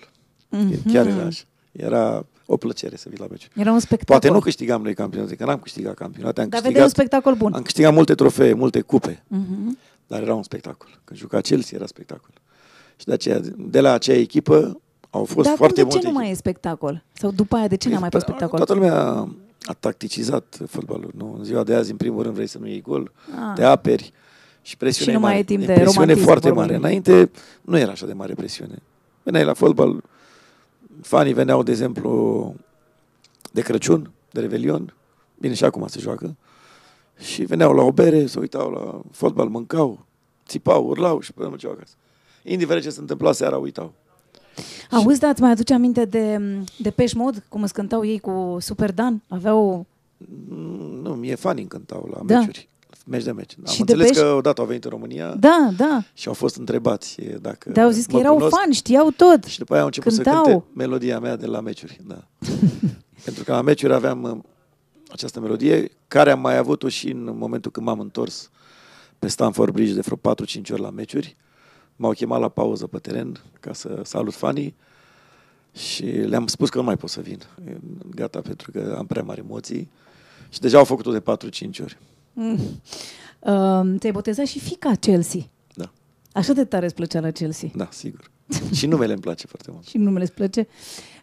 Mm-hmm. Chiar era așa. Era o plăcere să vii la meci. Era un spectacol. Poate nu câștigam noi campionate, că n-am câștigat campionate, am Dar câștigat, vedeai un spectacol bun. am câștigat multe trofee, multe cupe, Mhm. dar era un spectacol. Când juca Chelsea era spectacol. Și de aceea, de la acea echipă au fost Dar foarte acum de ce multe nu mai e spectacol? Sau după aia de ce n-a mai fost spectacol? Toată lumea a tacticizat fotbalul. Nu? În ziua de azi, în primul rând, vrei să nu iei gol, Ah. te aperi și presiunea Și nu e mai mare. e timp de presiune romantism, foarte vorbim. mare. Înainte nu era așa de mare presiune. Veneai la fotbal, fanii veneau, de exemplu, de Crăciun, de Revelion, bine și acum se joacă, și veneau la o bere, se uitau la fotbal, mâncau, țipau, urlau și până mergeau acasă. Indiferent ce se întâmpla seara, uitau. Auzi, da, îți mai aduce aminte de, de Peș Mod, cum îți cântau ei cu Super Dan? Aveau... Mm, Nu, mie fanii îmi cântau la Da. meciuri. Meci de meci. Am Și de înțeles pești? că odată au venit în România Da, da. și au fost întrebați e, dacă Dar au zis că mă erau cunosc. fani, știau tot. Și după aia au început Cântau. să cânte melodia mea de la meciuri. Da. Pentru că la meciuri aveam uh, această melodie, care am mai avut-o și în momentul când m-am întors pe Stamford Bridge de vreo 4-5 ori la meciuri. M-au chemat la pauză pe teren ca să salut fanii și le-am spus că nu mai pot să vin. E, Gata, pentru că am prea mari emoții. Și deja au făcut-o de 4-5 ori. Mm. Uh, ți-ai botezat și fica Chelsea. Da, Așa de tare îți plăcea la Chelsea. da, sigur. și numele îmi place foarte mult. Și numele îți place.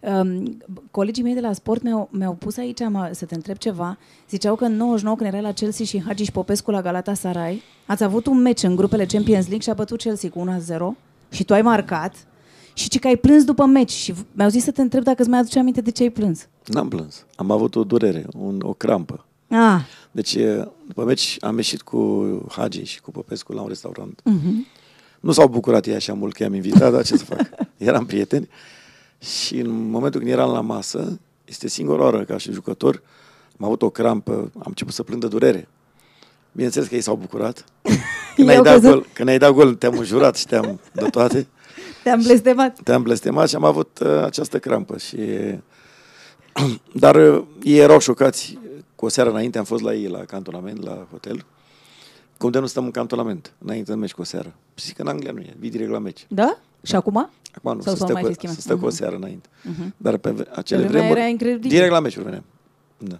Um, colegii mei de la sport mi-au, mi-au pus aici mă, să te întreb ceva. Ziceau că în 99, când erai la Chelsea și Hagi și Popescu la Galatasaray, ați avut un meci în grupele Champions League și a bătut Chelsea cu 1-0 și tu ai marcat și ci că ai plâns după meci și mi-au zis să te întreb dacă îți mai aduce aminte de ce ai plâns. N-am plâns. Am avut o durere, un, o crampă. Ah, Deci, e, după meci, am ieșit cu Hagi și cu Popescu la un restaurant. uh-huh. Nu s-au bucurat ei așa mult că i-am invitat, dar ce să fac? Eram prieteni. Și în momentul când eram la masă, Este singura oară ca și jucător am avut o crampă, am început să plâng de durere. Bineînțeles că ei s-au bucurat. Când ai, I-au dat căzut. gol, când ai dat gol, te-am înjurat și te-am de toate. Te-am blestemat. Te-am blestemat și am avut uh, această crampă. Și, dar uh, ei erau șocați. Cu o seară înainte am fost la ei, la cantonament, la hotel. Cum de nu stăm în cantonament, înainte de meci cu o seară. Și zic că în Anglia nu e, vii direct la meci. Da? Și acum? Acum nu, Sau să s-au stă, mai cu, fi schimbat? să stă cu o Mhm. seară înainte. Dar pe ve- acele vremea vremuri, era incredibil. direct la meciuri veneam. Da.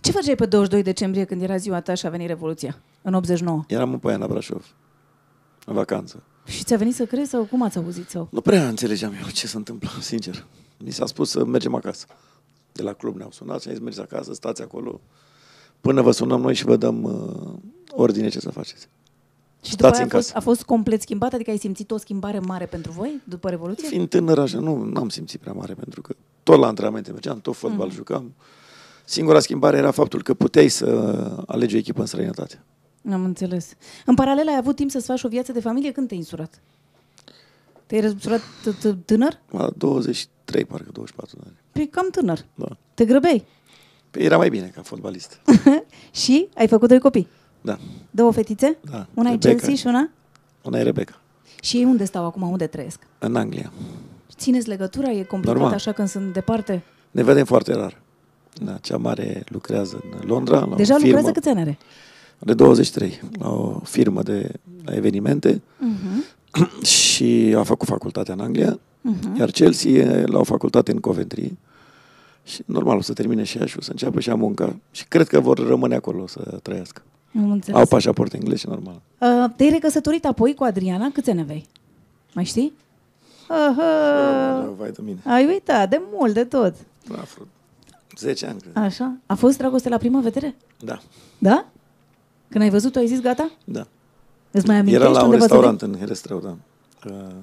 Ce făceai pe 22 decembrie când era ziua ta și a venit Revoluția? În 89. Eram în Poiana Brașov, în vacanță. Și ți-a venit să crezi sau cum ați auzit? Sau? Nu prea înțelegeam eu ce se întâmplă, sincer. Mi s-a spus să mergem acasă. De la club ne-au sunat și am zis, mergeți acasă, stați acolo, până vă sunăm noi și vă dăm uh, ordine ce să faceți. Și după Stați aia în a fost, casă. a fost complet schimbat? Adică ai simțit o schimbare mare pentru voi după Revoluție? Fiind tânăr așa, nu am simțit prea mare, pentru că tot la antrenamente mergeam, tot fotbal Mhm. jucam. Singura schimbare era faptul că puteai să alegi o echipă în străinătate. Am înțeles. În paralel ai avut timp să-ți faci o viață de familie? Când te-ai însurat? Te-ai răsurat t- t- tânăr? La 23, parcă 24 de ani. Păi cam tânăr. Da. Te grăbeai. Păi era mai bine ca fotbalist. și ai făcut doi copii. Da. Două fetițe? Da. Una e Rebecca. Chelsea și una? Una e Rebecca, Și ei unde stau acum? Unde trăiesc? în Anglia. Țineți legătura? E complicat Normal. așa când sunt departe? Ne vedem foarte rar. Da, cea mare lucrează în Londra, la Deja o firmă. lucrează câți ani are? De 23, la o firmă de la evenimente Mhm. și a făcut facultatea în Anglia, iar Chelsea e la o facultate în Coventry și normal o să termine și ea și o să înceapă și ea munca și cred că vor rămâne acolo să trăiască. Am înțeles. Au pașaport englez și normal. Uh, te-ai recăsătorit apoi cu Adriana? Câți ani aveai? Mai știi? Aha. Vai de mine. Ai uitat, de mult, de tot. Da, frate. 10 ani, cred. Așa? A fost dragoste la prima vedere? Da, Da? Când ai văzut-o, ai zis gata? da. Îți mai amintești Era la un unde v-ați restaurant în Herestrău, da. Uh,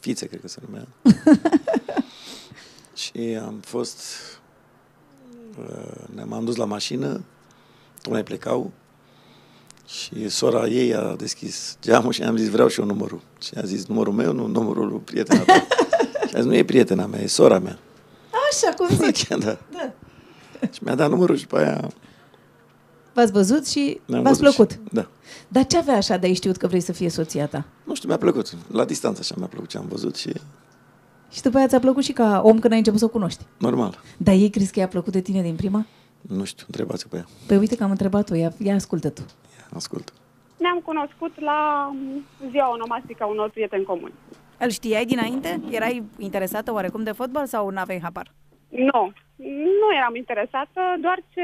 Fițe, cred că se numea. și am fost... Uh, ne-am am dus la mașină, tocmai plecau și sora ei a deschis geamul și am zis vreau și eu numărul. Și a zis numărul meu, nu numărul lui prietena ta. și a zis nu e prietena mea, e sora mea. Așa cum zici. da. Da. Și mi-a dat numărul și pe aia V-ați văzut și ne-am v-ați văzut plăcut. Și, da. Dar ce avea așa de ai știut că vrei să fie soția ta? Nu știu, mi-a plăcut. La distanță așa mi-a plăcut ce am văzut și Și după aia ți-a plăcut și ca om când ai început să o cunoști. normal. Dar ei crezi că i-a plăcut de tine din prima? Nu știu, întrebați pe ea. Păi uite că am întrebat-o, ia, ia ascultă tu. Ia, ascult. Ne-am cunoscut la mm, ziua onomastică a unor prieteni comuni. Îl știai dinainte? Erai interesată oarecum de fotbal sau n-aveai habar? Nu, nu eram interesată, doar ce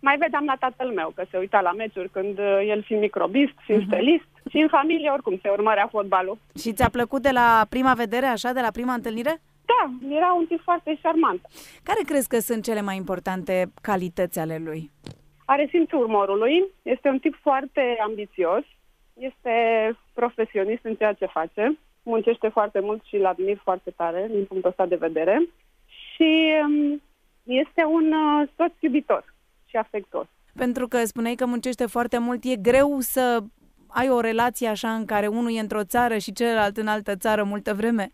mai vedeam la tatăl meu, că se uita la meciuri când uh, el fiind microbist, fiind Mhm. stelist și în familie oricum se urmărea fotbalul. Și ți-a plăcut de la prima vedere, așa, de la prima întâlnire? Da, era un tip foarte șarmant. Care crezi că sunt cele mai importante calități ale lui? Are simțul umorului, este un tip foarte ambițios, este profesionist în ceea ce face, muncește foarte mult și îl admir foarte tare din punctul ăsta de vedere și um, este un uh, soț iubitor și afectuos. Pentru că spuneai că muncește foarte mult, e greu să ai o relație așa în care unul e într-o țară și celălalt în altă țară multă vreme?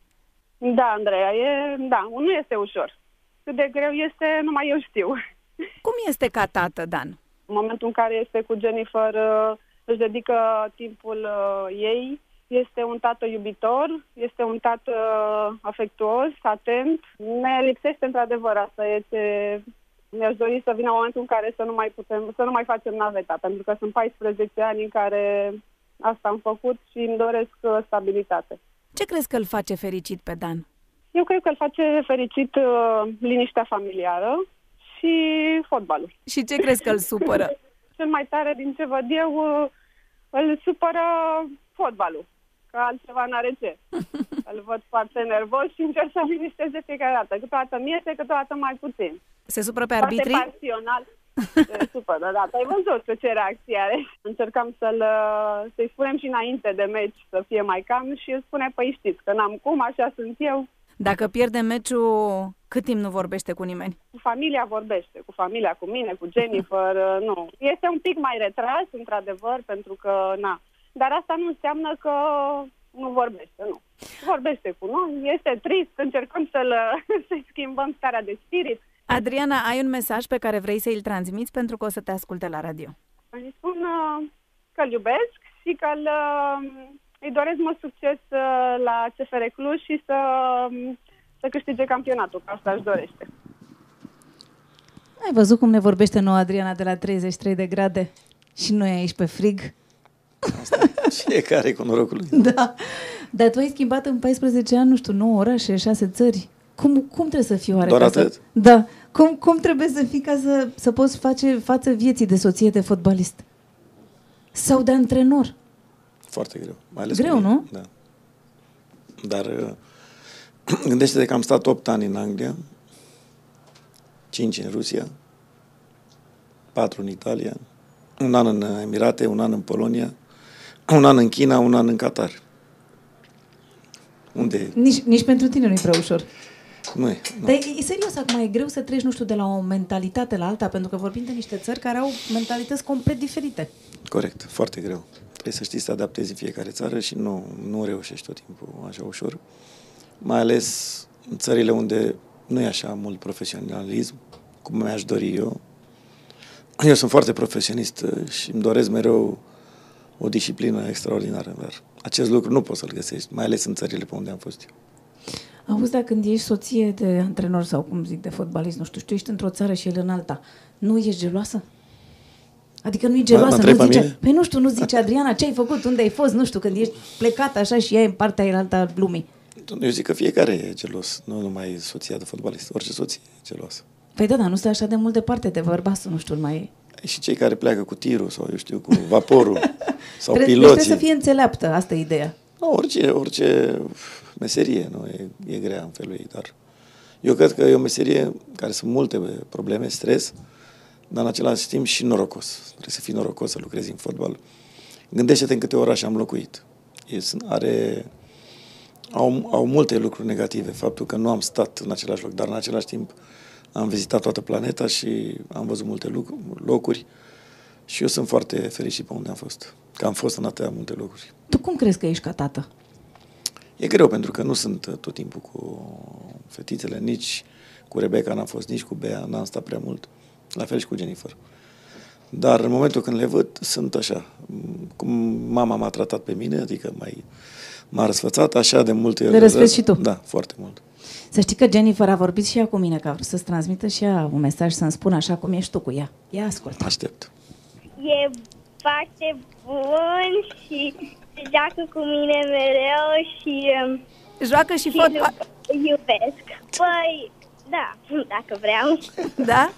Da, Andreea, e, da, nu este ușor. Cât de greu este, numai eu știu. Cum este ca tată, Dan? În momentul în care este cu Jennifer, uh, își dedică timpul uh, ei, este un tată iubitor, este un tată uh, afectuos, atent. Ne lipsește într-adevăr asta, e ce mi-aș dori să vină momentul în care să nu mai putem, să nu mai facem naveta, pentru că sunt 14 ani în care asta am făcut și îmi doresc uh, stabilitate. Ce crezi că îl face fericit pe Dan? Eu cred că îl face fericit uh, liniștea familiară și fotbalul. Și ce crezi că îl supără? Cel mai tare din ce văd eu uh, îl supără fotbalul, că altceva n-are ce. îl văd foarte nervos și încerc să liniștez de fiecare dată. Câteodată mi iese, câteodată mai puțin. Se supără pe Foarte arbitrii? pasional. Se supără, da. Ai văzut cu ce reacție are. Încercam să-l, uh, să-i spunem și înainte de meci să fie mai calm și îl spune, păi știți că n-am cum, așa sunt eu. Dacă pierde meciul, cât timp nu vorbește cu nimeni? cu familia vorbește, cu familia, cu mine, cu Jennifer, uh, nu. Este un pic mai retras, într-adevăr, pentru că, na. Dar asta nu înseamnă că nu vorbește, nu. Vorbește cu noi, este trist, încercăm să-l, să-i schimbăm starea de spirit. Adriana, ai un mesaj pe care vrei să îl transmiți pentru că o să te asculte la radio. Îi spun uh, că-l iubesc și că-l, uh, îi doresc mult succes uh, la CFR Cluj și să, um, să câștige campionatul, că asta își dorește. Ai văzut cum ne vorbește nouă Adriana de la 33 de grade? Și noi aici pe frig. Fiecare cu norocul lui. Da. Dar tu ai schimbat în 14 ani, nu știu, 9 orașe, 6 țări. Cum, cum trebuie să fii oare? Doar ca atât? Să... Da. Cum, cum trebuie să fii ca să, să poți face față vieții de soție de fotbalist? Sau de antrenor? Foarte greu. Mai ales Greu, cu mine. nu? Da. Dar uh, gândește-te că am stat 8 ani în Anglia, 5 în Rusia, 4 în Italia, un an în Emirate, un an în Polonia, un an în China, un an în Qatar. Unde? Nici, nici pentru tine nu e prea ușor. Nu e. Nu. Dar e, e serios, acum e greu să treci, nu știu, de la o mentalitate la alta, pentru că vorbim de niște țări care au mentalități complet diferite. Corect, foarte greu. Trebuie să știi să te adaptezi în fiecare țară și nu, nu reușești tot timpul așa ușor. Mai ales în țările unde nu e așa mult profesionalism, cum mi-aș dori eu. Eu sunt foarte profesionist uh, și îmi doresc mereu o disciplină extraordinară, dar acest lucru nu poți să-l găsești, mai ales în țările pe unde am fost eu. Auzi, dacă când ești soție de antrenor sau, cum zic, de fotbalist, nu știu, și tu ești într-o țară și el în alta, nu ești geloasă? Adică nu e geloasă, întreb nu pe zice, mine? păi nu știu, nu zice Adriana, ce ai făcut, unde ai fost, nu știu, când ești plecat așa și ea e în partea aia alta a lumii. Eu zic că fiecare e gelos, nu numai soția de fotbalist, orice soție e geloasă. Păi da, dar nu stai așa de mult departe de bărbatul, nu știu, mai... Și cei care pleacă cu tirul sau, eu știu, cu vaporul sau Trebuie, deci piloții. trebuie să fie înțeleaptă, asta e ideea. Nu, orice, orice meserie nu e, e grea în felul ei, dar eu cred că e o meserie care sunt multe probleme, stres, dar în același timp și norocos. Trebuie să fii norocos să lucrezi în fotbal. Gândește-te în câte orașe am locuit. E, sunt- are, au, au multe lucruri negative. Faptul că nu am stat în același loc, dar în același timp am vizitat toată planeta și am văzut multe luc- locuri și eu sunt foarte fericit pe unde am fost. Că am fost în atâtea multe locuri. Tu cum crezi că ești ca tată? E greu pentru că nu sunt uh, tot timpul cu fetițele, nici cu Rebecca n-am fost, nici cu Bea, n-am stat prea mult. La fel și cu Jennifer. Dar în momentul când le văd, sunt așa. m, Cum mama m-a tratat pe mine, adică mai, m-a răsfățat așa de multe Le răsfăți și tu. Da, foarte mult. Să știi că Jennifer a vorbit și ea cu mine, că a vrut să-ți transmită și ea un mesaj să-mi spună așa cum ești tu cu ea. Ia ascultă. Aștept. E foarte bun și se joacă cu mine mereu și um, Joacă și și fotbal. îl iubesc. Păi, da, dacă vreau. Da?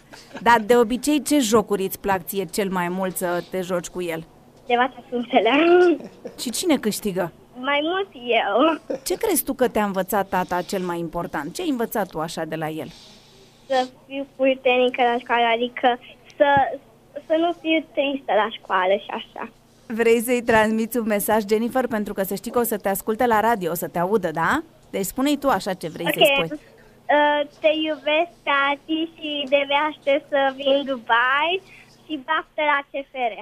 Dar de obicei ce jocuri îți plac ție cel mai mult să te joci cu el? De toate punctele. Și cine câștigă? Mai mult eu. Ce crezi tu că te-a învățat tata cel mai important? Ce ai învățat tu așa de la el? Să fiu puternică la școală, adică să, să nu fiu tristă la școală și așa. Vrei să-i transmiți un mesaj, Jennifer, pentru că să știi că o să te asculte la radio, o să te audă, da? Deci spune-i tu așa ce vrei să-i Ok. spui. Uh, te iubesc, tati, și de aștept să vin Dubai și baftă la CFR.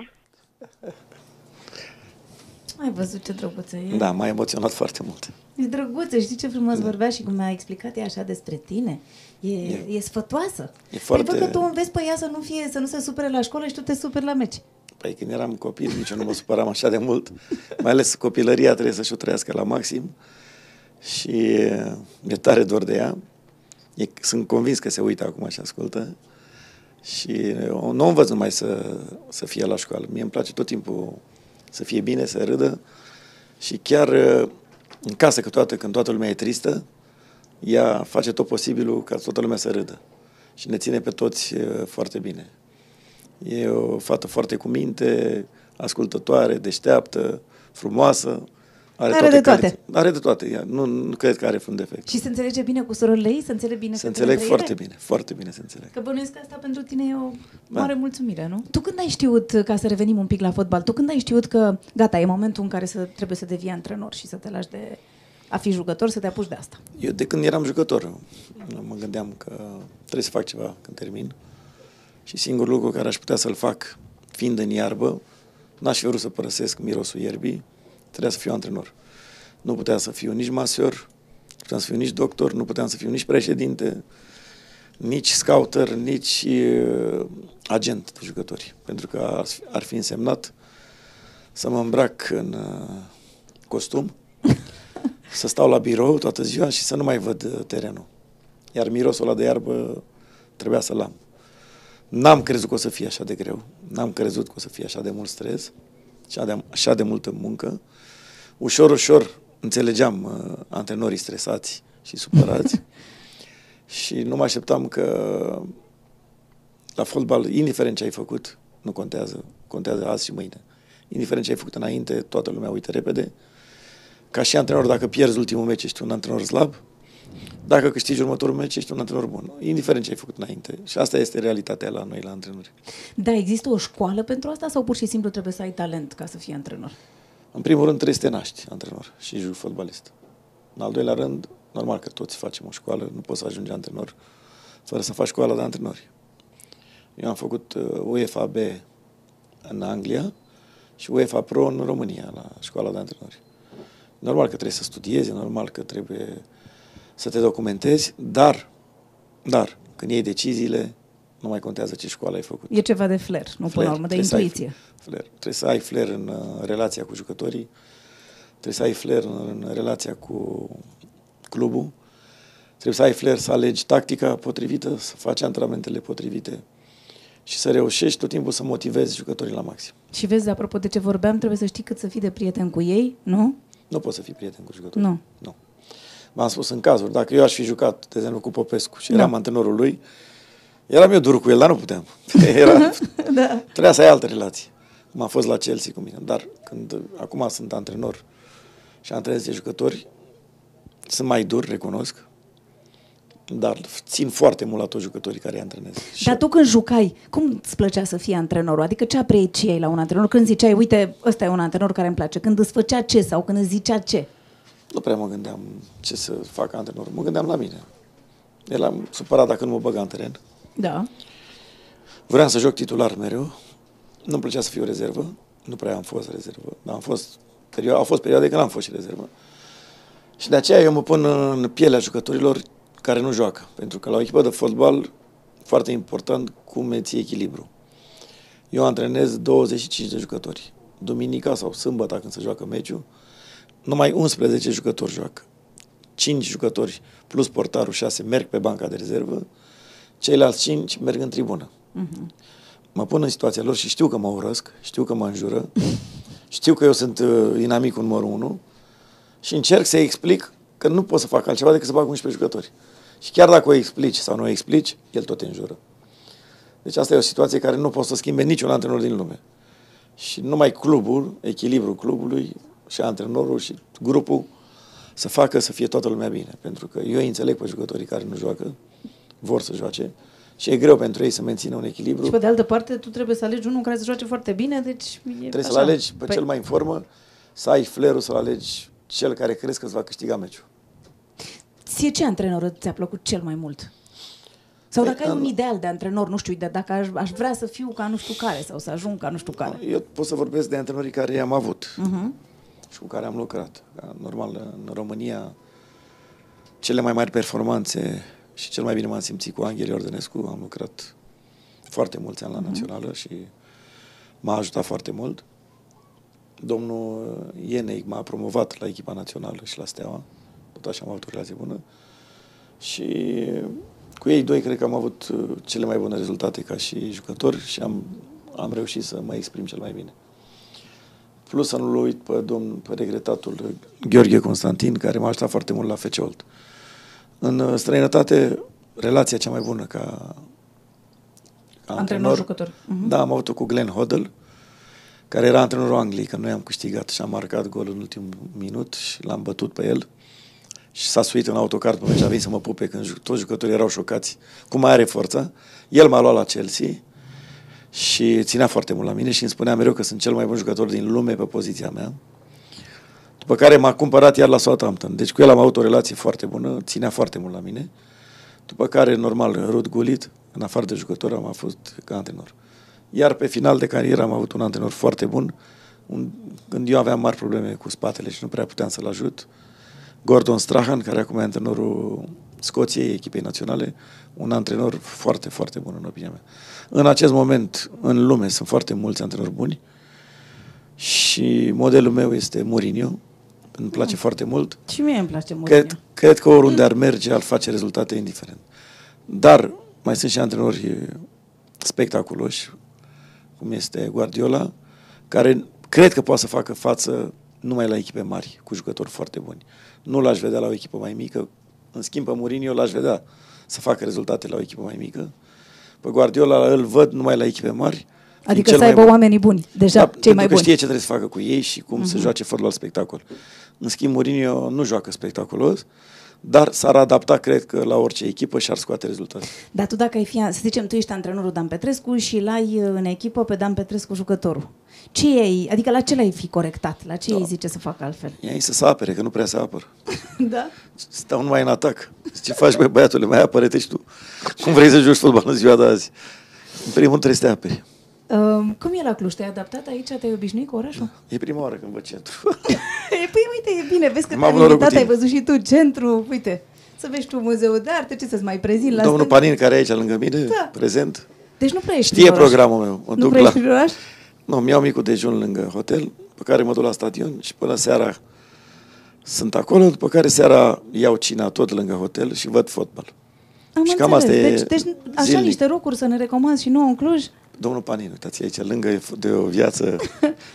Ai văzut ce drăguță e? Da, m-a emoționat foarte mult. E drăguță, știi ce frumos vorbea și cum mi-a explicat ea așa despre tine? E, e, e sfătoasă. E foarte- Păi văd că tu înveți pe ea să nu, fie, să nu se supere la școală și tu te superi la meci. Păi când eram copil, nici eu nu mă supăram așa de mult. Mai ales copilăria trebuie să-și o trăiască la maxim. Și e, mi-e tare dor de ea. E, sunt convins că se uită acum și ascultă. Și eu nu o învăț numai să, să fie la școală. Mie îmi place tot timpul să fie bine, să râdă. Și chiar e, în casă câteodată, când toată lumea e tristă, ea face tot posibilul ca toată lumea să râdă. Și ne ține pe toți e, foarte bine. E o fată foarte cu minte, ascultătoare, deșteaptă, frumoasă. Are de toate. caliți- Are de toate. Ea. Nu, nu cred că are vreun defect. Și se înțelege bine cu surorile ei? Se înțelege bine Se că înțeleg între foarte ele? bine, foarte bine se înțeleg. Că bănuiesc că asta pentru tine e o Da. mare mulțumire, nu? Tu când ai știut, ca să revenim un pic la fotbal, tu când ai știut că gata, e momentul în care să, trebuie să devii antrenor și să te lași de a fi jucător, să te apuci de asta? Eu de când eram jucător mă gândeam că trebuie să fac ceva când termin și singurul lucru care aș putea să-l fac fiind în iarbă, n-aș fi vrut să părăsesc mirosul ierbii, trebuia să fiu antrenor. Nu puteam să fiu nici masor, nu puteam să fiu nici doctor, nu puteam să fiu nici președinte, nici scouter, nici uh, agent de jucători. Pentru că ar, ar fi însemnat să mă îmbrac în uh, costum, să stau la birou toată ziua și să nu mai văd uh, terenul. Iar mirosul ăla de iarbă trebuia să-l am. N-am crezut că o să fie așa de greu, n-am crezut că o să fie așa de mult stres, așa de, așa de multă muncă. Ușor, ușor înțelegeam uh, antrenorii stresați și supărați și nu mă așteptam că la fotbal, indiferent ce ai făcut, nu contează, contează azi și mâine. Indiferent ce ai făcut înainte, toată lumea uită repede. Ca și antrenor, dacă pierzi ultimul meci, ești un antrenor slab. Dacă câștigi următorul meci, ești un antrenor bun. Indiferent ce ai făcut înainte. Și asta este realitatea la noi, la antrenori. Da, există o școală pentru asta sau pur și simplu trebuie să ai talent ca să fii antrenor? În primul rând trebuie să te naști antrenor și juc fotbalist. În al doilea rând, normal că toți facem o școală, nu poți să ajungi antrenor fără să faci școala de antrenori. Eu am făcut uh, UEFA B în Anglia și UEFA Pro în România, la școala de antrenori. Normal că trebuie să studiezi, normal că trebuie să te documentezi, dar, dar, când iei deciziile, nu mai contează ce școală ai făcut. E ceva de flair, nu Flair. până la urmă, de Trebuie să ai intuiție. Flair. Trebuie să ai flair în uh, relația cu jucătorii, trebuie să ai flair în, în relația cu clubul, trebuie să ai flair să alegi tactica potrivită, să faci antrenamentele potrivite și să reușești tot timpul să motivezi jucătorii la maxim. Și vezi, apropo de ce vorbeam, trebuie să știi cât să fii de prieten cu ei, nu? Nu poți să fii prieten cu jucătorii. Nu. nu. V-am spus în cazuri, dacă eu aș fi jucat, de exemplu, cu Popescu și eram Da. antrenorul lui, eram eu dur cu el, dar nu puteam. Era, da. Trebuia să ai altă relație. Cum a fost la Chelsea cu mine. Dar când acum sunt antrenor și antrenez de jucători, sunt mai dur, recunosc, dar țin foarte mult la toți jucătorii care îi antrenez. Și Dar tu când jucai, cum îți plăcea să fii antrenorul? Adică ce apreciai la un antrenor? Când ziceai, uite, ăsta e un antrenor care îmi place. Când îți făcea ce sau când îți zicea ce? Nu prea mă gândeam ce să fac antrenorul. Mă gândeam la mine. Eram supărat dacă nu mă băga în teren. Da. Vreau să joc titular mereu. Nu-mi plăcea să fiu rezervă. Nu prea am fost rezervă. Dar am fost perio- au fost perioade când am fost și rezervă. Și de aceea eu mă pun în pielea jucătorilor care nu joacă. Pentru că la o echipă de fotbal, foarte important, cum îți iei echilibru. Eu antrenez 25 de jucători. Duminica sau sâmbătă, când se joacă meciul, numai 11 jucători joacă. 5 jucători plus portarul 6 merg pe banca de rezervă, ceilalți 5 merg în tribună. Mă pun în situația lor și știu că mă urăsc, știu că mă înjură, știu că eu sunt uh, inamicul numărul 1 și încerc să-i explic că nu pot să fac altceva decât să bag 11 jucători. Și chiar dacă o explici sau nu o explici, el tot te înjură. Deci asta e o situație care nu poți să schimbe niciun antrenor din lume. Și numai clubul, echilibrul clubului și antrenorul și grupul să facă să fie toată lumea bine. Pentru că eu îi înțeleg pe jucătorii care nu joacă, vor să joace și e greu pentru ei să mențină un echilibru. Și pe de altă parte, tu trebuie să alegi unul care să joace foarte bine, deci e Trebuie așa. să-l alegi pe Păi, cel mai în formă, să ai flerul să-l alegi cel care crezi că îți va câștiga meciul. Ție ce antrenor ți-a plăcut cel mai mult? Sau Păi, dacă ai un am- ideal de antrenor, nu știu, de dacă aș, aș vrea să fiu ca nu știu care sau să ajung ca nu știu care. Eu pot să vorbesc de antrenorii care i-am avut Uh-huh. Și cu care am lucrat. Ca Normal, în România, cele mai mari performanțe și cel mai bine m-am simțit cu Angel Iordănescu. Am lucrat foarte mulți ani la Națională și m-a ajutat foarte mult. Domnul Ienei m-a promovat la echipa națională și la Steaua. Tot așa am avut o relație bună. Și cu ei doi cred că am avut uh, cele mai bune rezultate ca și jucători și am, am reușit să mă exprim cel mai bine. Plus să nu-l uit pe domn, pe regretatul Gheorghe Constantin, care m-a ajutat foarte mult la FC Olt. În uh, străinătate, relația cea mai bună ca, ca Antrenor-jucător. Mhm. Da, am avut-o cu Glenn Hoddle, care era antrenorul Angliei, că noi am câștigat și am marcat gol în ultimul minut și l-am bătut pe el. Și s-a suit în autocar pe meci, a venit să mă pupe când ju- toți jucătorii erau șocați. Cum mai are forța? El m-a luat la Chelsea și ținea foarte mult la mine și îmi spunea mereu că sunt cel mai bun jucător din lume pe poziția mea. După care m-a cumpărat iar la Southampton. Deci cu el am avut o relație foarte bună, ținea foarte mult la mine. După care, normal, Rud Gullit, în afară de jucător, am fost ca antrenor. Iar pe final de carieră am avut un antrenor foarte bun, Un, când eu aveam mari probleme cu spatele și nu prea puteam să-l ajut, Gordon Strahan, care acum e antrenorul Scoției, echipei naționale, un antrenor foarte, foarte bun în opinia mea. În acest moment, în lume, sunt foarte mulți antrenori buni și modelul meu este Mourinho. Îmi place foarte mult. Și mie îmi place Mourinho. Cred, cred că oriunde ar merge, ar face rezultate indiferent. Dar mai sunt și antrenori spectaculoși, cum este Guardiola, care cred că poate să facă față numai la echipe mari, cu jucători foarte buni. Nu l-aș vedea la o echipă mai mică. În schimb, pe Mourinho l-aș vedea să facă rezultate la o echipă mai mică. Pe Guardiola îl văd numai la echipe mari. Adică să aibă oamenii buni, deja da, cei pentru mai că buni. știe ce trebuie să facă cu ei și cum uh-huh. să joace fotbal spectacol. În schimb, Mourinho nu joacă spectaculos, dar s-ar adapta, cred că, la orice echipă și ar scoate rezultate. Dar tu dacă ai fi, să zicem, tu ești antrenorul Dan Petrescu și l-ai în echipă pe Dan Petrescu jucătorul. Ce ei, adică la ce l-ai fi corectat? La ce da. ei zice să facă altfel? Ei să se apere, că nu prea se apăr. da? Stau numai în atac. Ce faci, băi, băiatule, mai apără și tu. Cum vrei să joci fotbal în ziua de azi? În primul rând trebuie să te aperi. Uh, cum e la Cluj? Te-ai adaptat aici? Te-ai obișnuit cu orașul? E prima oară când văd centru. păi uite, e bine, vezi că Am te-am avut noroc cu invitat, ai tine. văzut și tu centru, uite, să vezi tu muzeul de artă, ce să-ți mai prezint la Domnul stânga? Panin, care e aici lângă mine, Da. prezent, Deci nu prea ești știe prin oraș. programul meu. Mă Nu duc prea la... ești prin oraș? Nu, mi-au micul dejun lângă hotel, pe care mă duc la stadion și până seara sunt acolo, după care seara iau cina tot lângă hotel și văd fotbal. Am Și cam înțeles. asta e deci, deci așa zilnic. niște rocuri să ne recomanzi și nouă în Cluj? Domnul Panin, uitați aici, lângă de o viață,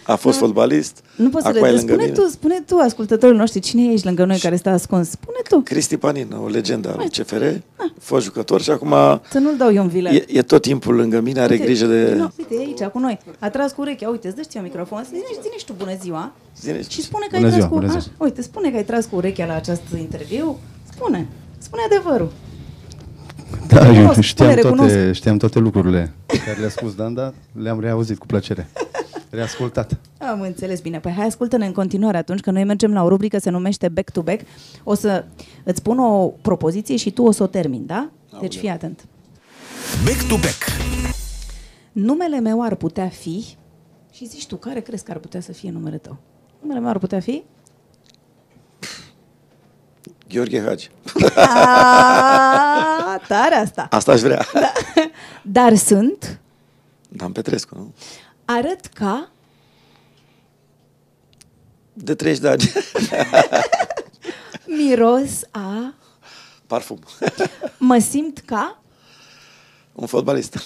a fost fotbalist, Nu poți să acum le e dă. lângă Spune mine. tu, spune tu, ascultătorii noștri, cine e aici lângă noi care stă ascuns? Spune tu. Cristi Panin, o legendă al CFR, fost jucător și acum Să nu-l dau eu în vilă. e, e tot timpul lângă mine, are Uite, grijă de... Nu, uite, e aici, cu noi. A tras cu urechea. Uite, îți dă ție un microfon. Zine, zine și tu bună ziua. Zine, Și spune că Bună ai ziua, tras cu... bună ziua. Așa, uite, spune că ai tras cu urechea la acest interviu. Spune. Spune adevărul. Da, eu Recunosc, știam spune, toate, recunosc. știam toate lucrurile pe care le-a spus Dan, dar le-am reauzit cu plăcere. Reascultat. Am înțeles bine. Păi hai, ascultă-ne în continuare atunci, că noi mergem la o rubrică se numește Back to Back. O să îți pun o propoziție și tu o să o termini, da? Deci fii atent. Back to back. Numele meu ar putea fi... Și zici tu, care crezi că ar putea să fie numele tău? Numele meu ar putea fi... Gheorghe Hagi. A, tare asta. Asta aș vrea. Da. Dar sunt, Dan Petrescu, nu? arăt ca, De 30 de ani. miros a, Parfum. mă simt ca, Un fotbalist.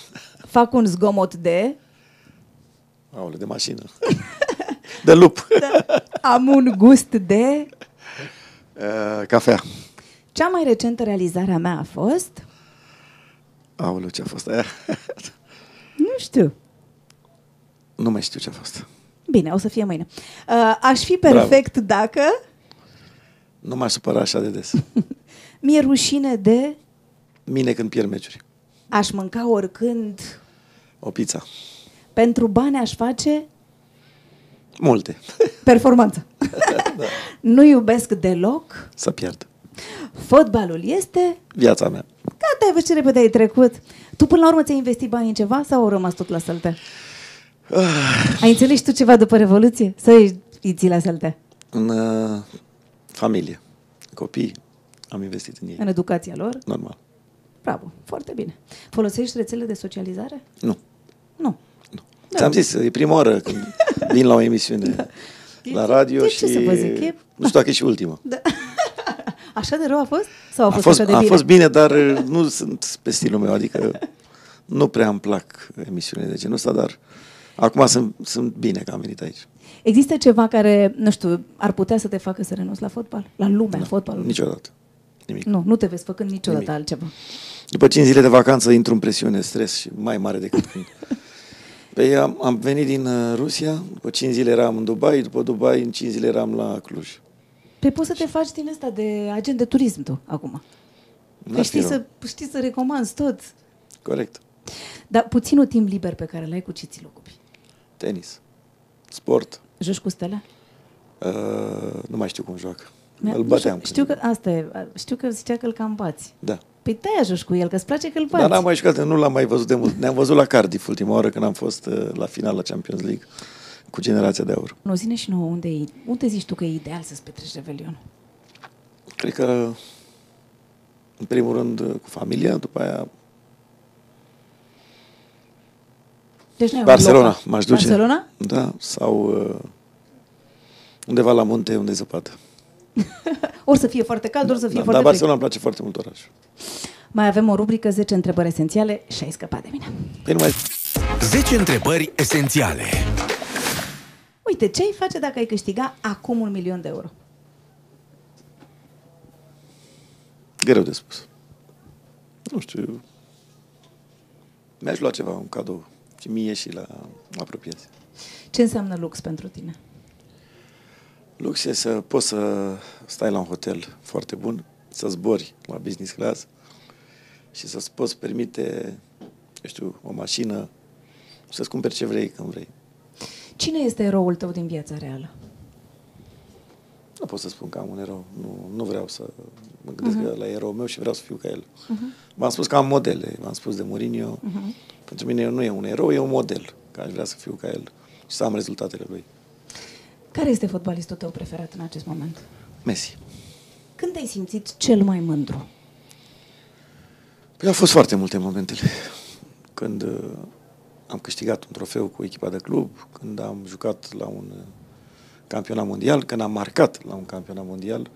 fac un zgomot de, Aole, de mașină. De lup. am un gust de... Uh, cafea. Cea mai recentă realizare a mea a fost, Aoleu, ce a fost aia? nu știu, nu mai știu ce a fost. bine, o să fie mâine. Uh, aș fi perfect dacă Nu m-aș supăra așa de des. mi-e rușine de Mine când pierd meciuri. aș mânca oricând, O pizza. pentru bani aș face Multe. performanță. Nu iubesc deloc, Să pierd. fotbalul este Viața mea. Gata, ai văzut ce repede ai trecut. Tu până la urmă ți-ai investit bani în ceva sau au rămas tot la sălte? Ai înțeles tu ceva după Revoluție? Să îi ții la sălte? În uh, familie. Copii. Am investit în ei. În educația lor? Normal. Bravo, foarte bine. Folosești rețele de socializare? Nu. Nu. Da. Ți-am zis, e prima oară când vin la o emisiune Da. la radio De și... ce să vă zic? E- Nu știu dacă e și ultima. Da. Așa de rău a fost? Sau a A fost, fost, așa de a bine? fost bine, dar uh, nu sunt pe stilul meu, adică nu prea îmi plac emisiunile de genul ăsta, dar acum sunt, sunt bine că am venit aici. Există ceva care, nu știu, ar putea să te facă să renunți la fotbal? La lumea no, fotbalului? Niciodată. Nimic. Nu, nu te vezi făcând niciodată Nimic. altceva. După 5 zile de vacanță intru în presiune, stres și mai mare decât când. Păi am, am venit din uh, Rusia, după 5 zile eram în Dubai, după Dubai în 5 zile eram la Cluj. Păi poți să te faci din ăsta de agent de turism tu, acum. N-ar Păi fi știi rău. să, știi să recomanzi tot. Corect. Dar puținul timp liber pe care l-ai cu ce ți-l ocupi? Tenis. Sport. Joci cu stele? Uh, nu mai știu cum joacă. Mi-a- Îl nu băteam. Știu, știu că asta e, știu că zicea că îl cam bați. Da. Păi de-aia joci cu el, că îți place că îl bați. Dar n-am mai jucat, nu l-am mai văzut de mult. Ne-am văzut la Cardiff ultima oară când am fost uh, la final la Champions League cu generația de aur. Nu, zine și nouă unde, e, unde zici tu că e ideal să-ți petreci Revelionul? Cred că, în primul rând, cu familia, după aia Deci n-ai un Barcelona, loc. m-aș duce. Barcelona? Da, sau uh, undeva la munte unde e zăpadă. Ori să fie foarte cald, ori să fie Da, foarte dar frig. Barcelona îmi place foarte mult orașul. Mai avem o rubrică 10 întrebări esențiale și ai scăpat de mine. Păi nu mai 10 întrebări esențiale. Uite, ce ai face dacă ai câștiga acum un milion de euro? greu de spus. Nu știu. Mi-aș lua ceva, un cadou. Și mie și la apropiați. Ce înseamnă lux pentru tine? Lux e să poți să stai la un hotel foarte bun, să zbori la business class și să-ți poți permite, eu știu, o mașină, să-ți cumperi ce vrei când vrei. Cine este eroul tău din viața reală? Nu pot să spun că am un erou. Nu, nu vreau să mă gândesc uh-huh. la erou meu și vreau să fiu ca el. Uh-huh. V-am spus că am modele. V-am spus de Mourinho. Uh-huh. Pentru mine nu e un erou, e un model. Că aș vrea să fiu ca el și să am rezultatele lui. Care este fotbalistul tău preferat în acest moment? Messi. Când te-ai simțit cel mai mândru? Păi au fost foarte multe momentele. Când uh, am câștigat un trofeu cu echipa de club, când am jucat la un uh, campionat mondial, când am marcat la un campionat mondial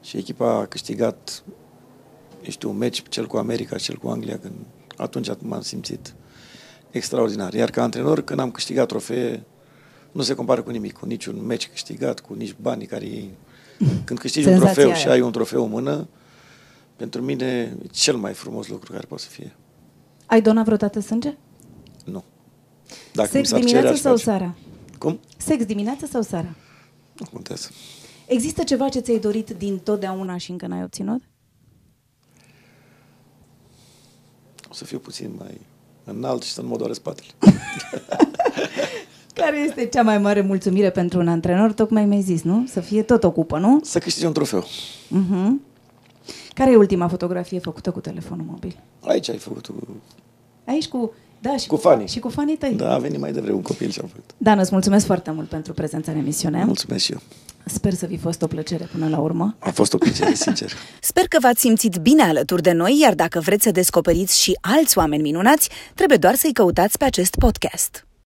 și echipa a câștigat, eu știu, un meci, cel cu America, cel cu Anglia, când atunci m-am simțit extraordinar. Iar ca antrenor, când am câștigat trofee, nu se compară cu nimic, cu niciun meci câștigat, cu nici banii care iei. Când câștigi un Senzația trofeu aia. și ai un trofeu în mână, pentru mine e cel mai frumos lucru care poate să fie. Ai donat vreodată sânge? Nu. Dacă mi Sex s-ar cere, dimineața aș sau face. seara? Cum? Sex dimineața sau seara? Nu contează. Există ceva ce ți-ai dorit din totdeauna și încă n-ai obținut? O să fiu puțin mai înalt și să nu mă doare spatele. Care este cea mai mare mulțumire pentru un antrenor? Tocmai mi-ai zis, nu? Să fie tot o cupă, nu? Să câștigi un trofeu. Uh-huh. Care e ultima fotografie făcută cu telefonul mobil? Aici ai făcut cu... Aici cu... Da, și Cu fanii. Și cu fanii tăi. Da, a venit mai devreme un copil și am făcut. Dan, îți mulțumesc foarte mult pentru prezența în emisiune. Mulțumesc și eu. Sper să fi fost o plăcere până la urmă. A fost o plăcere, sincer. Sper că v-ați simțit bine alături de noi, iar dacă vreți să descoperiți și alți oameni minunați, trebuie doar să-i căutați pe acest podcast.